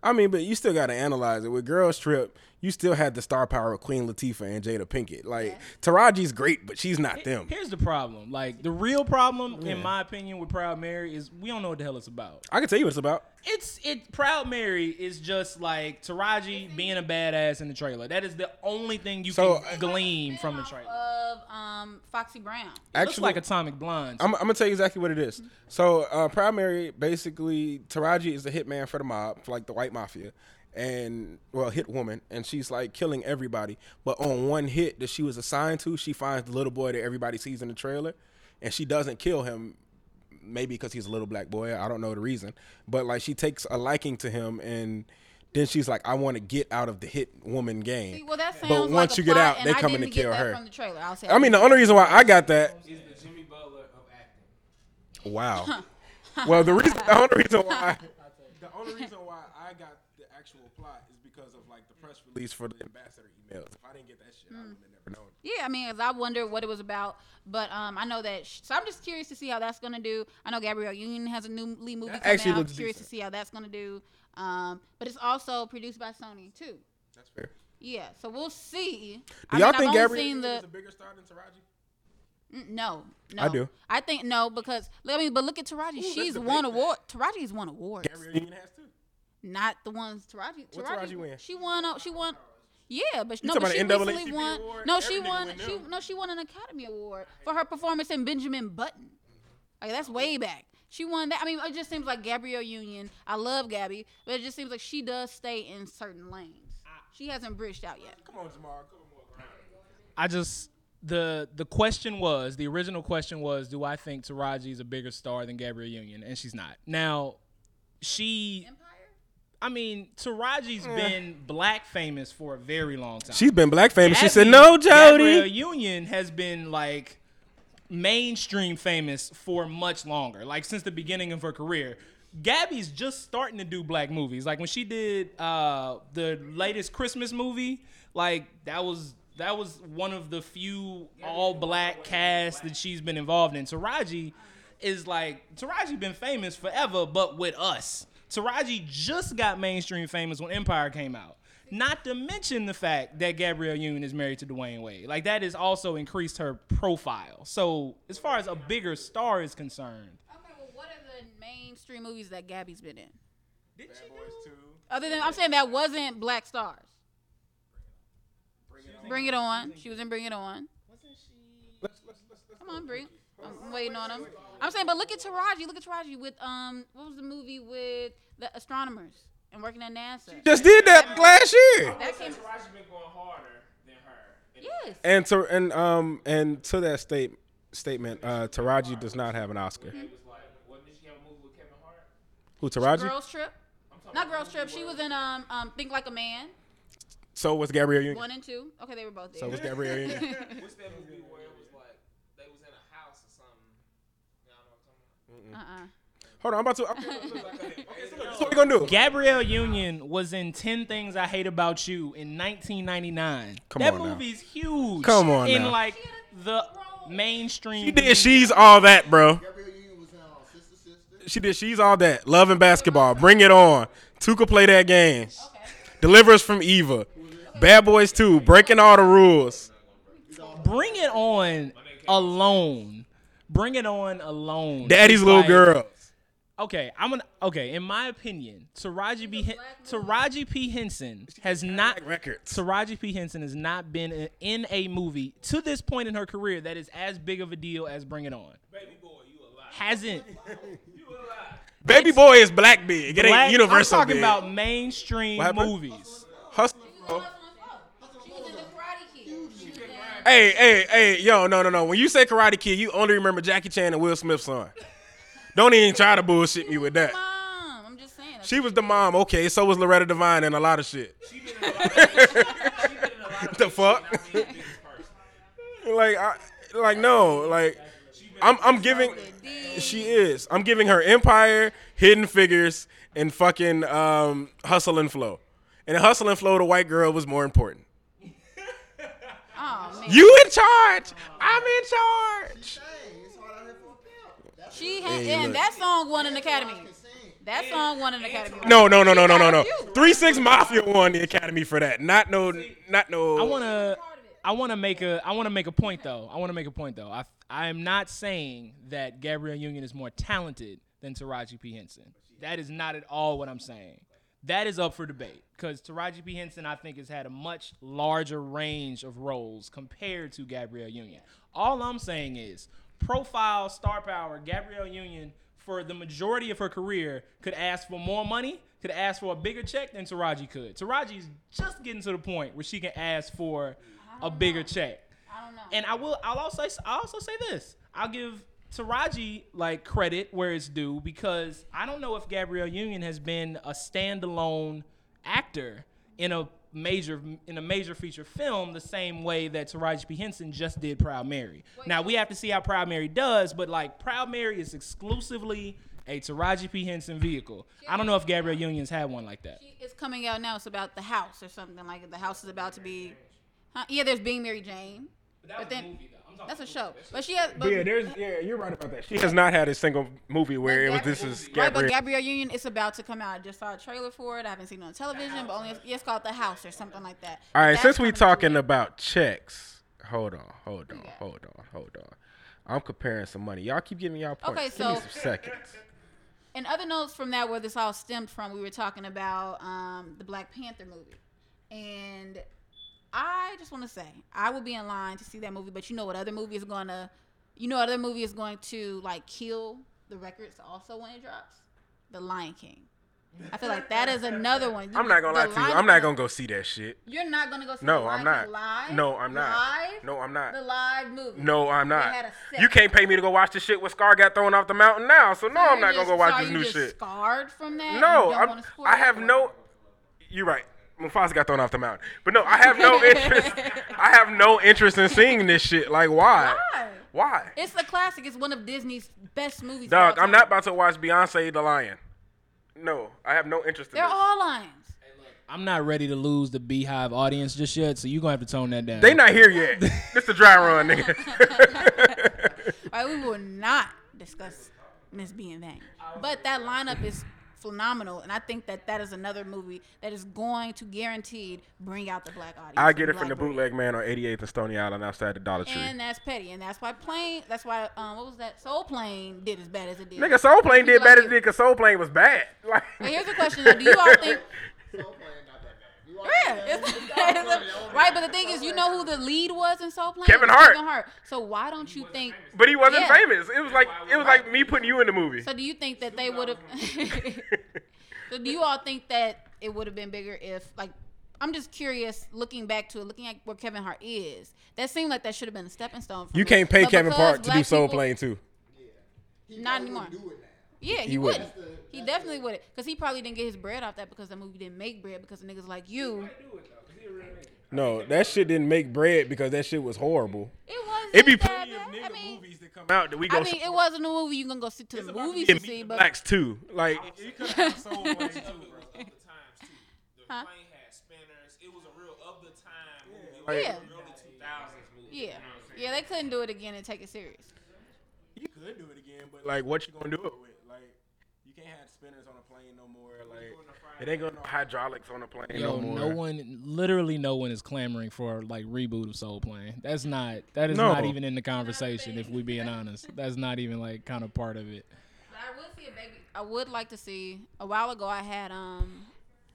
I mean, but you still got to analyze it. With Girls Trip, you still had the star power of Queen Latifah and Jada Pinkett. Like Taraji's great, but she's not them. Here's the problem. Like the real problem, Yeah. in my opinion, with Proud Mary is we don't know what the hell it's about. I can tell you what it's about. It's it. Proud Mary is just like Taraji being a badass in the trailer. That is the only thing you So- can glean from the trailer. of um Foxy Brown. It looks Actually- like Atomic Blonde. I'm, I'm gonna tell you exactly what it is. So, uh, Proud Mary basically Taraji is the hitman for the mob, for like the white mafia, and well, hit woman, and she's like killing everybody. But on one hit that she was assigned to, she finds the little boy that everybody sees in the trailer, and she doesn't kill him. Maybe because he's a little black boy. I don't know the reason, but like she takes a liking to him, and then she's like, "I want to get out of the hit woman game." See, well, that but once a you get out, they I come in to kill her. From the trailer, I'll say I mean, the only reason why I got that is the Jimmy Butler of acting. Wow. <laughs> well, the reason, the only reason why, <laughs> the only reason why I got the actual plot is because of like the press release for the ambassador emails. If I didn't get that shit, I would have never known. Yeah, I mean, 'cause I wonder what it was about, but um, I know that. Sh- so I'm just curious to see how that's gonna do. I know Gabrielle Union has a new Lee movie That coming actually out. looks I'm curious decent. to see how that's gonna do. Um, but it's also produced by Sony too. That's fair. Yeah, so we'll see. Do y'all mean, think Gabrielle Union the is a bigger star than Taraji? Mm, No, no. I do. I think no because I mean, but look at Taraji. Ooh, She's won award. Taraji's won awards. Gabrielle Union has too. Not the ones Taraji. What Taraji, Taraji win? She won. uh, She won. Yeah, but You no, but she about recently won. award? No, she won. She them. no, she won an Academy Award for her performance in Benjamin Button. Like that's way back. She won that. I mean, it just seems like Gabrielle Union. I love Gabby, but it just seems like she does stay in certain lanes. She hasn't bridged out yet. Come on, Jamal. Come on, I just the the question was the original question was do I think Taraji is a bigger star than Gabrielle Union and she's not. Now she I mean, Taraji's been black famous for a very long time. She's been black famous. She said, "No, Jody." Gabrielle Union has been like mainstream famous for much longer, like since the beginning of her career. Gabby's just starting to do black movies. Like when she did uh, the latest Christmas movie, like that was that was one of the few all black casts that she's been involved in. Taraji is like Taraji been famous forever, but with us. Taraji just got mainstream famous when Empire came out. Not to mention the fact that Gabrielle Union is married to Dwyane Wade. Like that has also increased her profile. So as far as a bigger star is concerned, Okay, well, what are the mainstream movies that Gabby's been in? Did she do? Other than I'm saying that wasn't Black Stars. Bring it on. She was in Bring It On. Wasn't she? Come on, bring. I'm waiting on him. I'm saying, but look at Taraji. Look at Taraji with um, what was the movie with the astronomers and working at NASA? Just did that last year. That came. Taraji been going harder than her. Yes. And to and um and to that state statement, uh, Taraji does not have an Oscar. What did she have a movie with Kevin Hart? Who Taraji? Girls Trip. Not Girls Trip. She was in um, um Think Like a Man. So was Gabrielle Union. One and two. Okay, they were both there. So was Gabrielle Union. <laughs> What's that movie where it was like they was in a house or something? Y'all know what I'm talking Uh-uh. Hold on, I'm about to. That's <laughs> what we gonna do. Gabrielle Union was in 10 Things I Hate About You in 1999. Come that on now. movie's huge. Come on In now. like the mainstream. She did. She's all that, bro. She did. She's all that. Love and basketball. Bring it on. Two could play that game. Deliver us from Eva. Bad Boys 2. Breaking all the rules. Bring it on alone. Bring it on alone. Daddy's little like- girl. Okay, I'm gonna. Okay, in my opinion, Taraji B. Hen- Taraji P. Henson has not. Records. Taraji P. Henson has not been in- in a movie to this point in her career that is as big of a deal as Bring It On. Baby boy, you alive? Hasn't. <laughs> Baby boy is black big. It Black- ain't universal I'm talking big. about mainstream movies. Hustle. Hey, hey, hey, yo, no, no, no. When you say Karate Kid, you only remember Jackie Chan and Will Smith's son. Don't even try to bullshit me with that. Mom, I'm just saying. She was the mom. Okay, so was Loretta Devine and a lot of shit. What <laughs> the fuck? like, I, like no, like I'm, I'm giving. She is. I'm giving her Empire, Hidden Figures, and fucking um, Hustle and Flow. And in Hustle and Flow, the white girl was more important. Man. You in charge? I'm in charge. She had, Hey, and look. that song won an Academy. That song won an Academy. No, no, no, no, no, no, no. Three Six Mafia won the Academy for that. Not no, not no. I want to I want to make a I want to make a point though. I want to make a point though. I I am not saying that Gabrielle Union is more talented than Taraji P Henson. That is not at all what I'm saying. That is up for debate because Taraji P Henson I think has had a much larger range of roles compared to Gabrielle Union. All I'm saying is profile star power Gabrielle Union for the majority of her career could ask for more money, could ask for a bigger check than Taraji could. Taraji's just getting to the point where she can ask for a bigger check. I don't know. And I will. I'll also. I'll also say this. I'll give Taraji like credit where it's due because I don't know if Gabrielle Union has been a standalone actor in a major in a major feature film the same way that Taraji P Henson just did Proud Mary. now we have to see how Proud Mary does, but like Proud Mary is exclusively a Taraji P Henson vehicle. I don't know if Gabrielle Union's had one like that. It's coming out now. It's about the house or something like. The house is about to be. Huh? Yeah, there's being Mary Jane. But, then that's a show. But she has. But, But yeah, there's yeah, you're right about that. She has not had a single movie where it was this is Right, but Gabrielle. Gabrielle Union is about to come out. I just saw a trailer for it. I haven't seen it on television, but only yeah, it's called The House or something like that. All right, since we talking about checks, hold on, hold on, hold on, hold on. I'm comparing some money. Y'all keep giving y'all points. Okay, Give me so- some seconds. And other notes from that, where this all stemmed from, we were talking about um, the Black Panther movie, and I just want to say I will be in line to see that movie. But you know what other movie is gonna, you know, what other movie is going to like kill the records also when it drops, The Lion King. I feel like that is another one. I'm not gonna lie to you. I'm not gonna go see that shit. You're not gonna go see No, the I'm not. Live. No, I'm not. Live? No, I'm not. The live movie. No, I'm not. had a set. You can't pay me to go watch the shit where Scar got thrown off the mountain now. So no, I'm You're not gonna go watch so this you new shit. Scarred from that. No, I'm, I have no. You're right. Mufasa got thrown off the mountain, but no, I have no <laughs> interest. I have no interest in seeing this shit. Like, why? Why? Why? It's a classic. It's one of Disney's best movies. Dog, I'm not about to watch Beyonce the Lion. No, I have no interest in They're this. all lions. I'm not ready to lose the BeyHive audience just yet, so you're gonna have to tone that down. They not here yet. <laughs> this the dry run, nigga. <laughs> All right, we will not discuss Miss B in vain. But that lineup is phenomenal, and I think that that is another movie that is going to guaranteed bring out the black audience. I get it from the British. bootleg man on 88th and Stony Island outside the Dollar Tree. And that's petty, and that's why plane. That's why um, what was that? Soul Plane did as bad as it did. Nigga, Soul Plane did People bad like as it did because Soul Plane was bad. <laughs> Like, But here's a question: though. Do you all think? <laughs> Yeah, it's- <laughs> it's- right. But the thing is, you know who the lead was in Soul Plane? Kevin Hart. Kevin Hart. So why don't you think? but he wasn't Yeah. famous. It was like it was like me putting you in the movie. So do you think that they would have? <laughs> so do you all think that it would have been bigger if, like, I'm just curious, looking back to it, looking at where Kevin Hart is. That seemed like that should have been a stepping stone. For You me. can't pay But Kevin Hart to do Soul people- Plane too. Not anymore. Yeah, he, He would. wouldn't. He definitely wouldn't, Cause he probably didn't get his bread off that because the movie didn't make bread because of niggas like you. No, that shit didn't make bread because that shit was horrible. It was. It be plenty of nigga I mean, movies that come out that we go I mean, it wasn't a movie you gonna go see to the movies yeah, to Meet see, the but blacks too. Like Huh? Plane had spinners. It was a real of the time movie. Like- Yeah. Early 2000s movie. yeah, yeah, they couldn't do it again and take it serious. You could do it again, but like, what you gonna do it with? Like, you can't have spinners on a plane no more. Like, it ain't gonna no hydraulics on a plane Yo, no more. no one, literally no one is clamoring for like reboot of Soul Plane. That's not. That is No. not even in the conversation. If we being <laughs> honest, that's not even like kind of part of it. But I would see a baby. I would like to see. A while ago, I had um,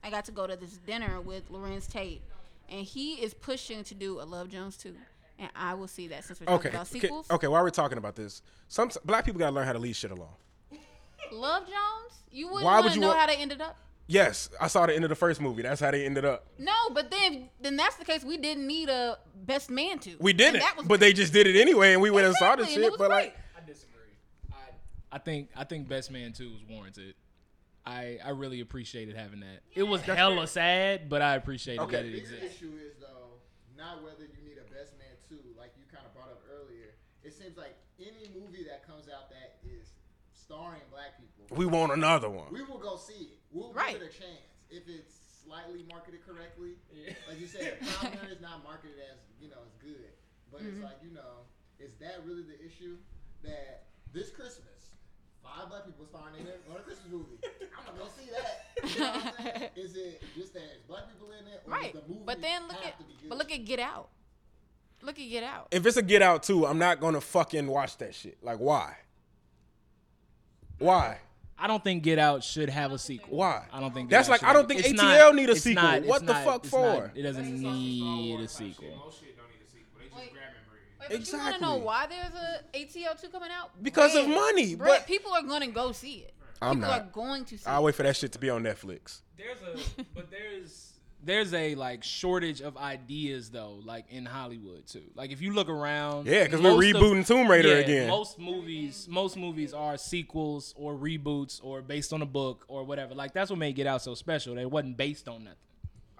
I got to go to this dinner with Larenz Tate, and he is pushing to do a Love Jones too, and I will see that since we're talking Okay, about okay, sequels. okay. While we're talking about this, some black people gotta learn how to leave shit alone. Love Jones, you wouldn't Why would you know want- how they ended up. Yes, I saw the end of the first movie. That's how they ended up. No, but then then that's the case. We didn't need a best man to. We didn't, that was but they just did it anyway, and we went and saw the and shit. But great. like, I disagree. I, I think I think Best Man Two was warranted. I I really appreciated having that. It was hella sad, but I appreciated Okay. that it The existed. issue is though not whether you need a best man too, like you kind of brought up earlier. It seems like any movie that comes out that is starring black people, We want another one. We will go see it. We'll Right. give it a chance if it's slightly marketed correctly. Like you said, Pioneer <laughs> is not marketed as you know as good, but it's Mhm. like you know, is that really the issue? That this Christmas, five black people starring in it on a Christmas movie. <laughs> I'm gonna go see that. You know what I'm saying? <laughs> Is it just that it's black people in it, or right. does the movie But then look at to be good? but look at Get Out. Look at Get Out. if it's a Get Out too, I'm not gonna fucking watch that shit. Like, why? Why? I don't think Get Out should have a sequel. Why? I don't think That's Out like, should I don't have- think it's ATL not- need a it's sequel. not- What it's the not- fuck it's not- for? it doesn't need a sequel. Most shit don't need a sequel. They just Wait. grab and breed. Wait, but you want to know why there's a ATL two coming out? Because of money, Bread. but- people are gonna go see it. I'm people not. are going to see. I'll it. wait for that shit to be on Netflix. There's a but there's there's a like shortage of ideas though, like in Hollywood too. Like if you look around, yeah, because we're most of- rebooting Tomb Raider yeah, again. Most movies, most movies are sequels or reboots or based on a book or whatever. Like that's what made Get Out so special. They wasn't based on nothing.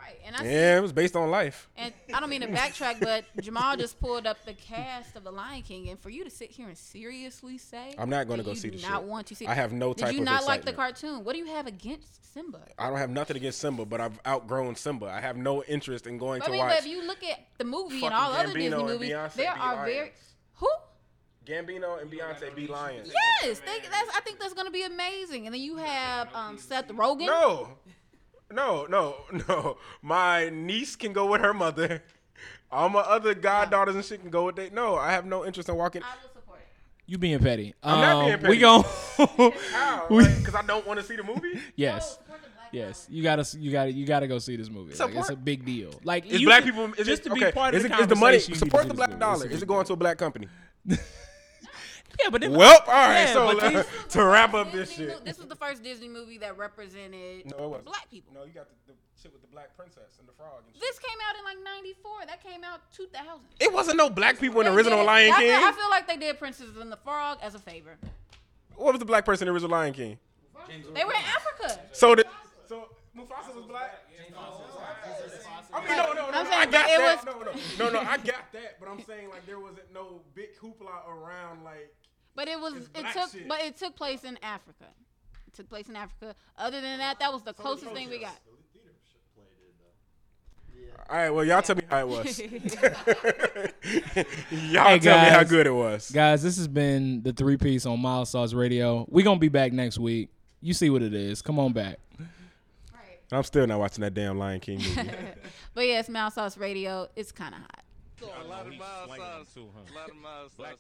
Right, and I see Yeah, it was based on life. And I don't mean to backtrack, but Jamal just pulled up the cast of The Lion King, and for you to sit here and seriously say, I'm not gonna go you see the not shit. want to see. I have no type of Did you not like the cartoon? What do you have against Simba? I don't have nothing against Simba, but I've outgrown Simba. I have no interest in going I to mean, watch. but if you look at the movie and all other Disney movies, Beyonce there are lions. very who? Gambino and Beyonce be lions. Yes, they, that's, I think that's gonna be amazing. And then you have um, Seth Rogen. No, no, no, <laughs> no. My niece can go with her mother. All my other goddaughters and shit can go with they. No, I have no interest in walking. You being petty. I'm not being Um, petty. <laughs> <laughs> We gon' How? we- Because I don't want to see the movie. Yes. Yes, you gotta, you gotta, you gotta go see this movie. Like, it's a big deal. Like, Is you black people? Is just it, to be okay, part of is the it, is the money conversation, you need to support see the this black movie. dollar? It's a Is it going to a black company? Yeah, Yeah, but them- well, all right. yeah, so but these- <laughs> to wrap up this shit. This was the first Disney movie that represented No, it wasn't. black people. No, you got the, the shit with the black princess and the frog. And shit. This came out in like '94. That came out 2000. It wasn't no black people in the They original did- Lion I King. Feel, I feel like they did Princess and the Frog as a favor. What was the black person in the original Lion King? They were in Africa. So the so Mufasa was black. I mean, no, no, no, I'm no, I got it that. was- No, no, no, no, I got that. But I'm saying like there wasn't no big hoopla around like. But it was it took shit. but it took place in Africa. It took place in Africa. Other than that, that was the closest thing we got. All right, well, y'all tell me how it was. <laughs> <laughs> y'all Hey, tell me how good it was. Guys, this has been the three piece on Mild Sauce Radio. We're gonna be back next week. You see what it is. Come on back. I'm still not watching that damn Lion King movie. <laughs> But yeah, it's Mild Sauce Radio. It's kind of hot. A lot of mild sauce. A lot of mild sauce.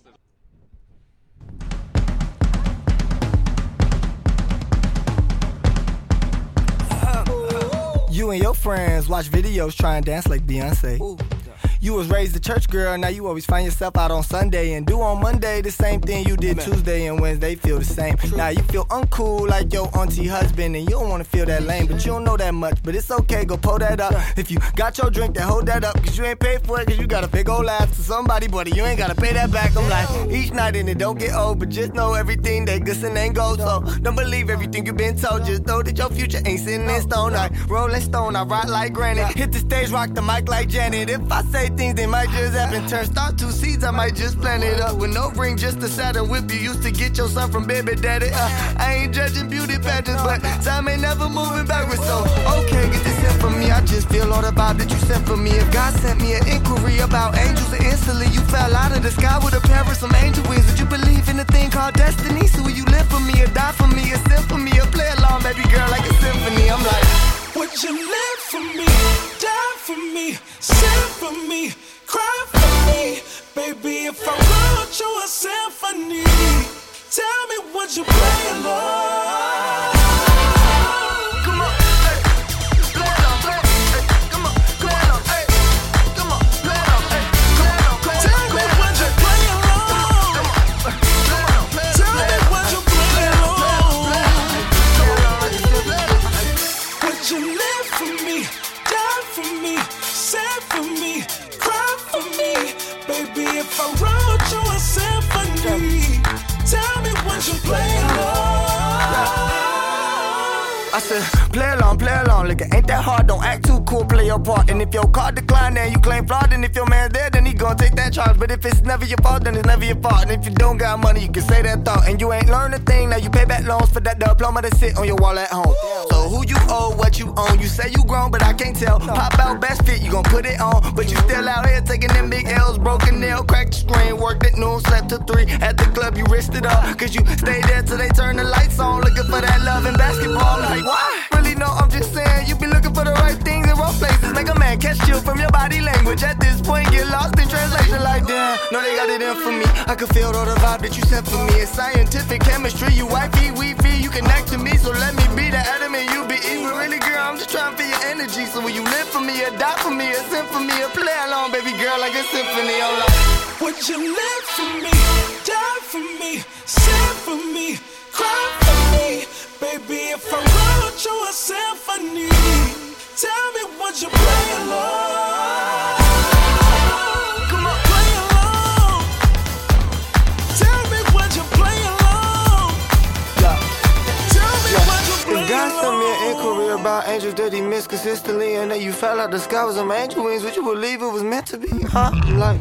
You and your friends watch videos try and dance like Beyonce. You was raised a church girl, now you always find yourself out on Sunday and do on Monday the same thing you did Tuesday and Wednesday feel the same. Now you feel uncool like your auntie husband and you don't wanna feel that lame, but you don't know that much. But it's okay, go pull that up. If you got your drink, then hold that up, cause you ain't paid for it, cause you got a big old laugh to somebody, buddy. You ain't gotta pay that back. I'm like, each night and it don't get old, but just know everything that and ain't gold. So don't believe everything you've been told. Just know that your future ain't sitting in stone. I rolling stone, I rock like granite. Hit the stage, rock the mic like Janet. If I say things, they might just happen. Turn start two seeds, I might just plant it up. With no ring, just a saddle whip. You used to get your son from baby daddy. Uh, I ain't judging beauty pageants, but time ain't never moving backwards. So, okay, get this in for me. I just feel all the vibe that you sent for me. If God sent me an inquiry about angels, and instantly you fell out of the sky with a pair of some angel wings. Would you believe in a thing called destiny? So will you live for me or die for me? A sing for me or play along, baby girl, like a symphony? I'm like, Would you live for me, die for me, sing for me, cry for me? Baby, if I wrote you a symphony, tell me would you play along? Play along, play along, nigga. Ain't that hard, don't act too cool, play your part. And if your card decline, then you claim fraud. And if your man's there, then he gon' take that charge. But if it's never your fault, then it's never your fault. And if you don't got money, you can say that thought. And you ain't learned a thing, now you pay back loans for that diploma that sit on your wall at home. So who you owe, what you own? You say you grown, but I can't tell. Pop out best fit, you gon' put it on. But you still out here taking them big L's, broken nail, cracked the screen, worked at noon, slept till three. At the club, you risked it up. Cause you stayed there till they turn the lights on, looking for that love in basketball. Like, why? Really, no, I'm just saying, you be looking for the right things in wrong places. Make a man catch you from your body language. At this point, get lost in translation. Like, damn, no, they got it in for me. I can feel all the vibe that you sent for me. It's scientific chemistry. You wifey, we you connect to me. So let me be the atom and you be. But really, girl, I'm just trying feel your energy. So will you live for me or die for me or for me or play along, baby girl, like a symphony? Oh, I'm like, Would you live for me, consistently and that you fell out the sky with some angel wings, would you believe it was meant to be? Huh? Like,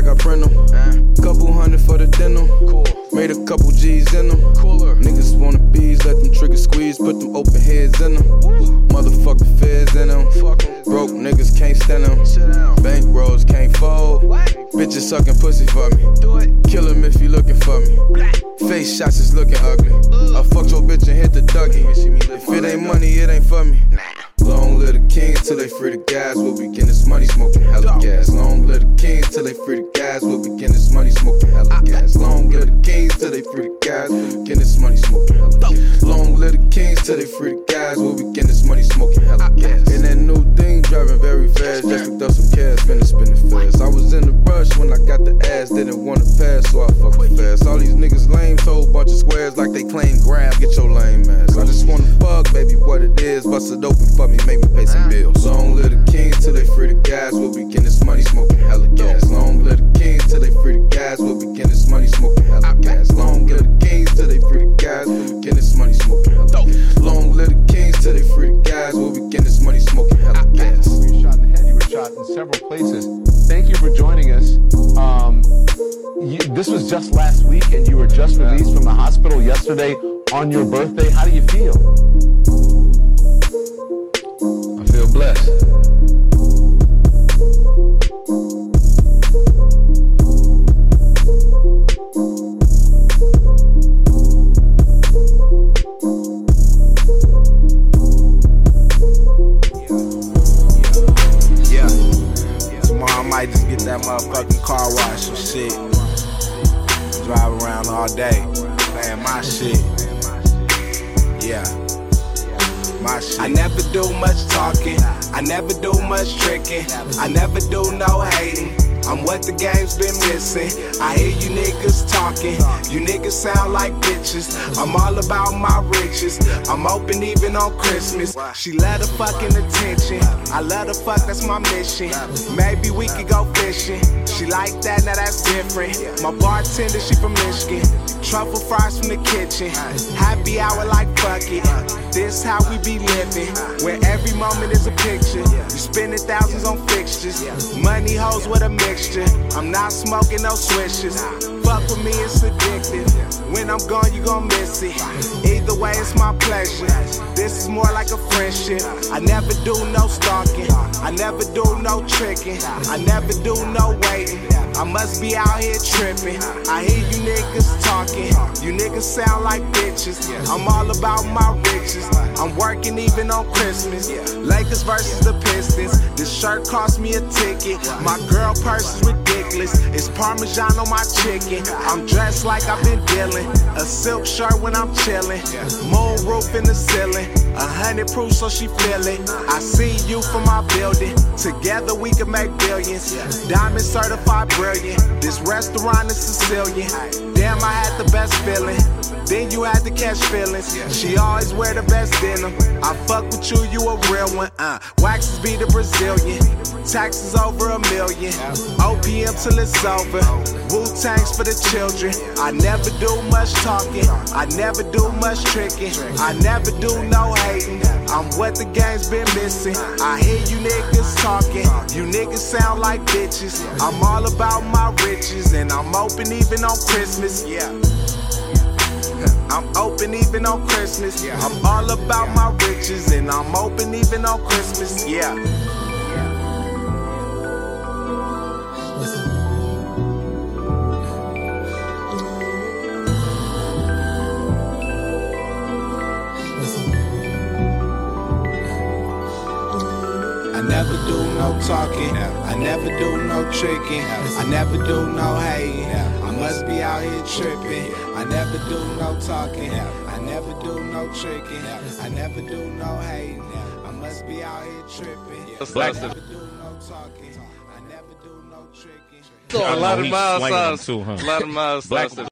like I print them. Couple hundred for the denim. Made a couple G's in them. Car wash or shit. Drive around all day, playing my shit. Yeah. I never do much talking. I never do much tricking. I never do no hating. I'm what the game's been missing. I hear you niggas talking. You niggas sound like bitches. I'm all about my riches. I'm open even on Christmas. She love the fucking attention. I love the fuck, that's my mission. Maybe we could go fishing. She like that, now that's different. My bartender, she from Michigan. Truffle fries from the kitchen. Happy hour like fuck it. This how we be living. Where every moment is a picture. You spending thousands on fixtures. Money hoes with a I'm not smoking no switches. Fuck with me, it's addictive. When I'm gone, you gon' miss it. Either way, it's my pleasure. This is more like a friendship. I never do no stalking. I never do no tricking. I never do no waiting. I must be out here tripping. I hear you niggas talking. You niggas sound like bitches. I'm all about my riches. I'm working even on Christmas. Lakers versus the Pistons. This shirt cost me a ticket. My girl purse is ridiculous. It's Parmesan on my chicken. I'm dressed like I've been dealing. A silk shirt when I'm chilling. Moon roof in the ceiling. A hundred proof so she feel it. I see you from my building. Together we can make billions. Diamond certified brilliant. This restaurant is Sicilian. Damn, I had the best feeling. Then you had to catch feelings. She always wear the best denim. I fuck with you, you a real one. Uh, waxes be the Brazilian. Taxes over a million. OPM till it's over. Wu Tangs for the children. I never do much talking. I never do much tricking. I never do no hating. I'm what the game's been missing. I hear you niggas talking. You niggas sound like bitches. I'm all about my riches. And I'm open even on Christmas. Yeah. I'm open even on Christmas. I'm all about my riches and I'm open even on Christmas. Yeah. I never do no talking. I never do no tricking. I never do no hating. I must be out here tripping. I never do no talking. I never do no tricking. I never do no hating. I must be out here tripping. Black- I never do no talking. I never do no tricking. So a lot of He's mild sauce. too, huh? A lot of mild Black- sauce.